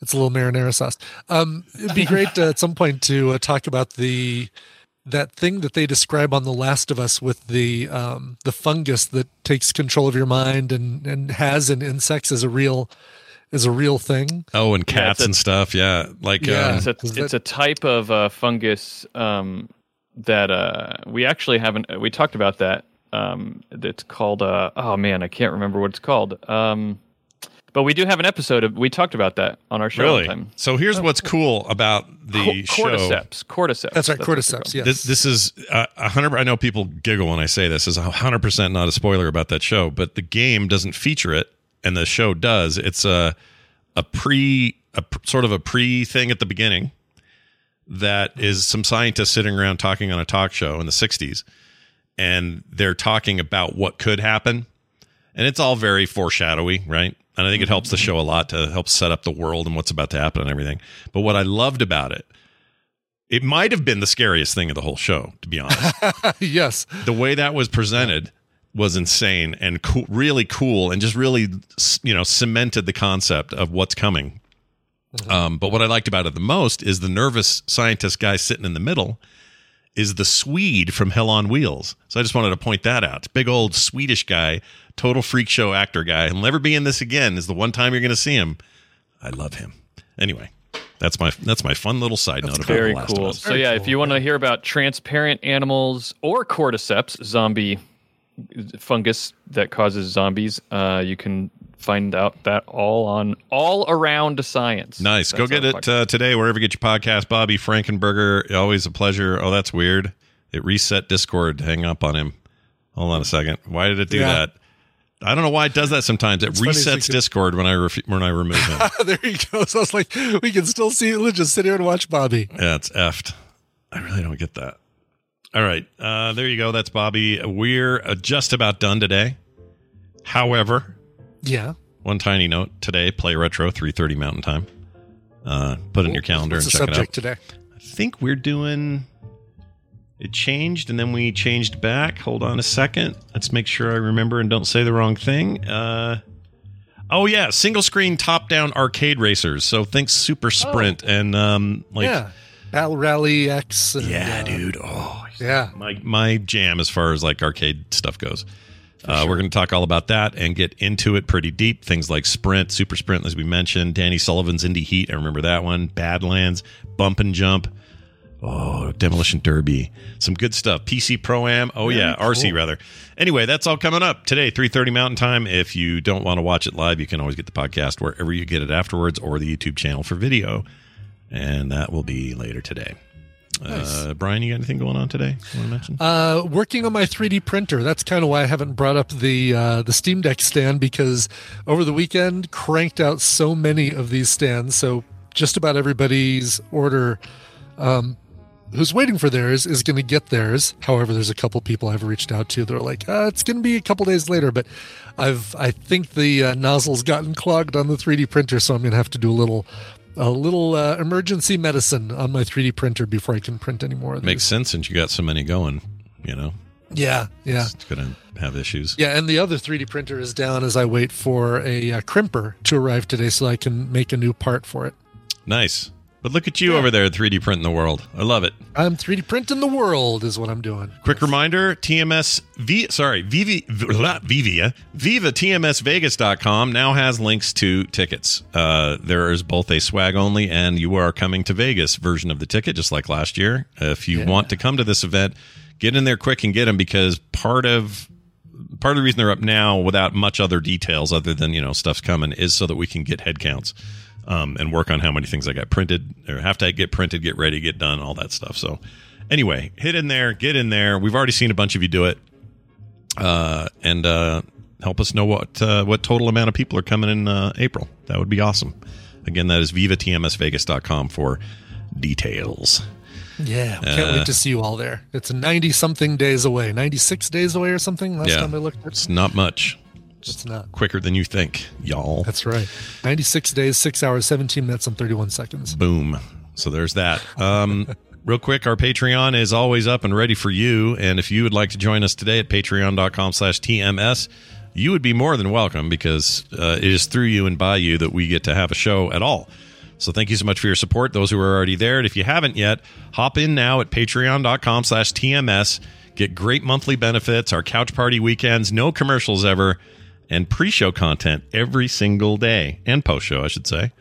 It's a little marinara sauce. Um, it'd be great uh, at some point to uh, talk about the that thing that they describe on The Last of Us with the um, the fungus that takes control of your mind and and has in insects as a real is a real thing. Oh, and cats it's a- and stuff. Yeah, like Yeah. um, It's a, it's that- a type of uh, fungus um, that uh, we actually haven't. We talked about that. Um, it's called. Uh, oh man, I can't remember what it's called. Um, but we do have an episode. Of, we talked about that on our show. really. time. So here's what's cool about the Co- show. cordyceps. Cordyceps. That's right, what they're cordyceps. called. Yes. This this is uh, a hundred. I know people giggle when I say this. This is a hundred percent not a spoiler about that show, but the game doesn't feature it, and the show does. It's a a pre a sort of a pre thing at the beginning that is some scientists sitting around talking on a talk show in the '60s, and they're talking about what could happen, and it's all very foreshadowy, right? And I think it helps the show a lot to help set up the world and what's about to happen and everything. But what I loved about it it might have been the scariest thing of the whole show, to be honest. yes. the way that was presented was insane and cool, really cool, and just really, you know, cemented the concept of what's coming. Um, but what I liked about it the most is the nervous scientist guy sitting in the middle is the Swede from Hell on Wheels. So I just wanted to point that out. Big old Swedish guy, total freak show actor guy. He'll never be in this again. Is the one time you're going to see him. I love him. Anyway, that's my that's my fun little side note about Very The Last of cool. So yeah, if you want to hear about transparent animals or cordyceps, zombie fungus that causes zombies, uh, you can find out that all on all around science. Nice. Go get it uh, today wherever you get your podcast. Bobby Frankenberger, always a pleasure. Oh, that's weird. It reset Discord. Hang up on him. Hold on a second. Why did it do Yeah. that? I don't know why it does that sometimes. It It's funny, so you resets can- Discord when I ref- when I remove him. there he goes. I was like, we can still see it. Let's just sit here and watch Bobby. Yeah, it's effed. I really don't get that. All right. Uh, there you go. That's Bobby. We're uh, just about done today. However, Yeah. one tiny note today, play retro 3.30 Mountain Time. Uh, put it in your calendar What's and check it out. today? I think we're doing. It changed and then we changed back. Hold on a second. Let's make sure I remember and don't say the wrong thing. Uh, oh yeah, single screen top down arcade racers. So think Super Sprint and um, like yeah. Battle Rally X. And, Yeah, uh, dude. Oh, yeah. my my jam as far as like arcade stuff goes. Uh, We're going to talk all about that and get into it pretty deep. Things like Sprint, Super Sprint, as we mentioned, Danny Sullivan's Indy Heat. I remember that one. Badlands, Bump and Jump. Oh, Demolition Derby. Some good stuff. PC Pro Am. Oh, yeah. Very RC, cool. rather. Anyway, that's all coming up today, 3.30 Mountain Time. If you don't want to watch it live, you can always get the podcast wherever you get it afterwards or the YouTube channel for video. And that will be later today. Uh, Brian, you got anything going on today? You want to mention? Uh, working on my 3D printer. That's kind of why I haven't brought up the uh, the Steam Deck stand because over the weekend cranked out so many of these stands. So just about everybody's order um, who's waiting for theirs is going to get theirs. However, there's a couple people I've reached out to. They're like, uh, it's going to be a couple days later, but I've I think the uh, nozzle's gotten clogged on the 3D printer, so I'm going to have to do a little. A little uh, emergency medicine on my 3D printer before I can print any more of these. Makes sense since you got so many going, you know. Yeah, yeah. It's going to have issues. Yeah, and the other 3D printer is down as I wait for a uh, crimper to arrive today so I can make a new part for it. Nice. But look at you over there 3D printing the world. I love it. I'm 3D printing the world is what I'm doing. Quick reminder, TMS V sorry, not Vivia, Viva TMSVegas.com now has links to tickets. Uh, there is both a swag only and you are coming to Vegas version of the ticket just like last year. If you want to come to this event, get in there quick and get them because part of part of the reason they're up now without much other details other than, you know, stuff's coming is so that we can get head counts. Um, and work on how many things I got printed or have to get printed, get ready, get done, all that stuff. So, anyway, hit in there, get in there. We've already seen a bunch of you do it, uh, and uh, help us know what uh, what total amount of people are coming in uh, April. That would be awesome. Again, that is vivatmsvegas.com for details. Yeah, can't Uh, wait to see you all there. It's 90 something days away, 96 days away or something last yeah, time I looked. At it's not much. It's not. Quicker than you think, y'all. That's right. 96 days, 6 hours, 17 minutes, and 31 seconds. Boom. So there's that. Um, real quick, our Patreon is always up and ready for you. And if you would like to join us today at patreon.com slash TMS, you would be more than welcome because uh, it is through you and by you that we get to have a show at all. So thank you so much for your support, those who are already there. And if you haven't yet, hop in now at patreon.com slash TMS. Get great monthly benefits, our couch party weekends, no commercials ever, and pre-show content every single day, and post-show, I should say.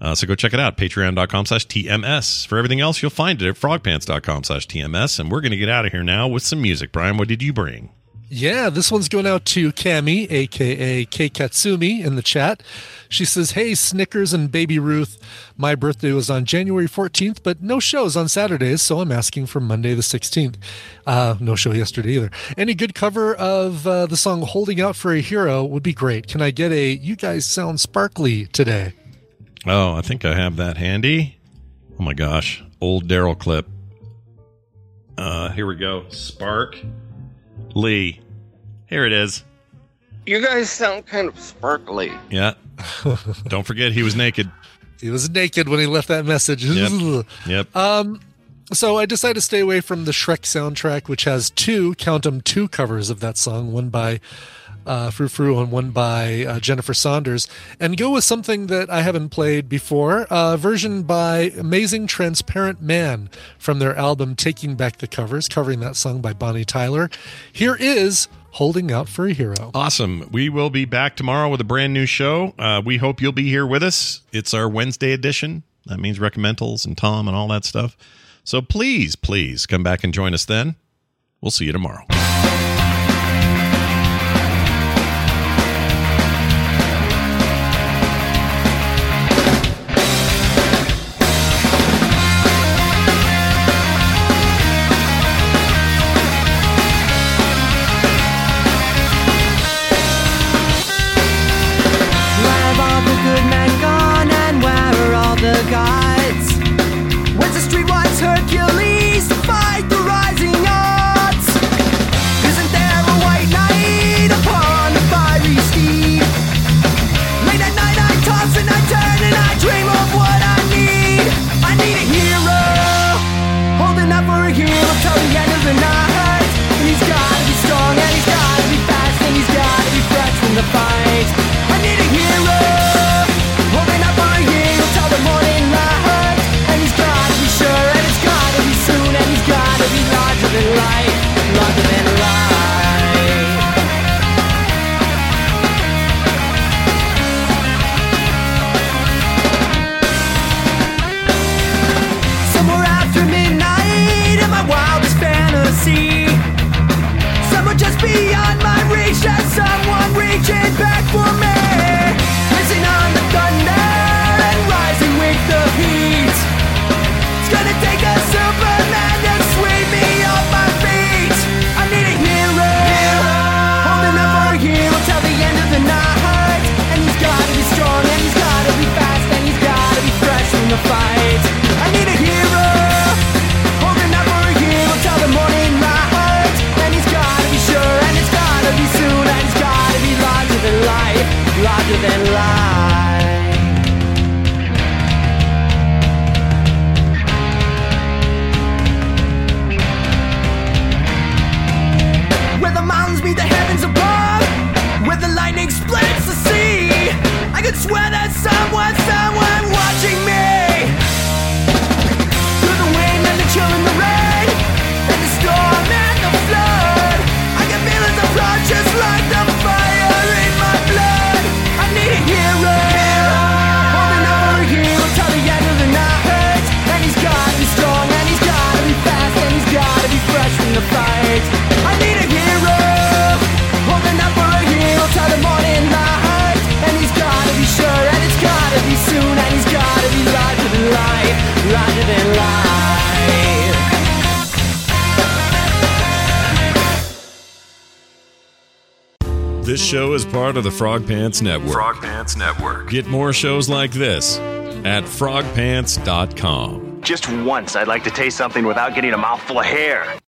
Uh, so go check it out, patreon.com slash TMS. For everything else, you'll find it at frogpants.com slash TMS. And we're going to get out of here now with some music. Brian, what did you bring? Yeah, this one's going out to Cami, aka K Katsumi, in the chat. She says, Hey, Snickers and Baby Ruth. My birthday was on January 14th, but no shows on Saturdays, so I'm asking for Monday the 16th. Uh, no show yesterday either. Any good cover of uh, the song Holding Out for a Hero would be great. Can I get a You Guys Sound Sparkly today? Oh, I think I have that handy. Oh my gosh. Old Daryl clip. Uh, here we go. Spark Lee. Here it is. You guys sound kind of sparkly. Yeah. Don't forget he was naked. He was naked when he left that message. Yep. Yep. Um, so I decided to stay away from the Shrek soundtrack, which has two, count them, two covers of that song, one by uh, Frou Frou and one by uh, Jennifer Saunders, and go with something that I haven't played before, a version by Amazing Transparent Man from their album Taking Back the Covers, covering that song by Bonnie Tyler. Here is Holding Out for a Hero. Awesome. We will be back tomorrow with a brand new show. Uh, we hope you'll be here with us. It's our Wednesday edition. That means recommendals and Tom and all that stuff. So please, please come back and join us then. We'll see you tomorrow. Frog Pants Network. Frog Pants Network. Get more shows like this at frogpants.com. Just once, I'd like to taste something without getting a mouthful of hair.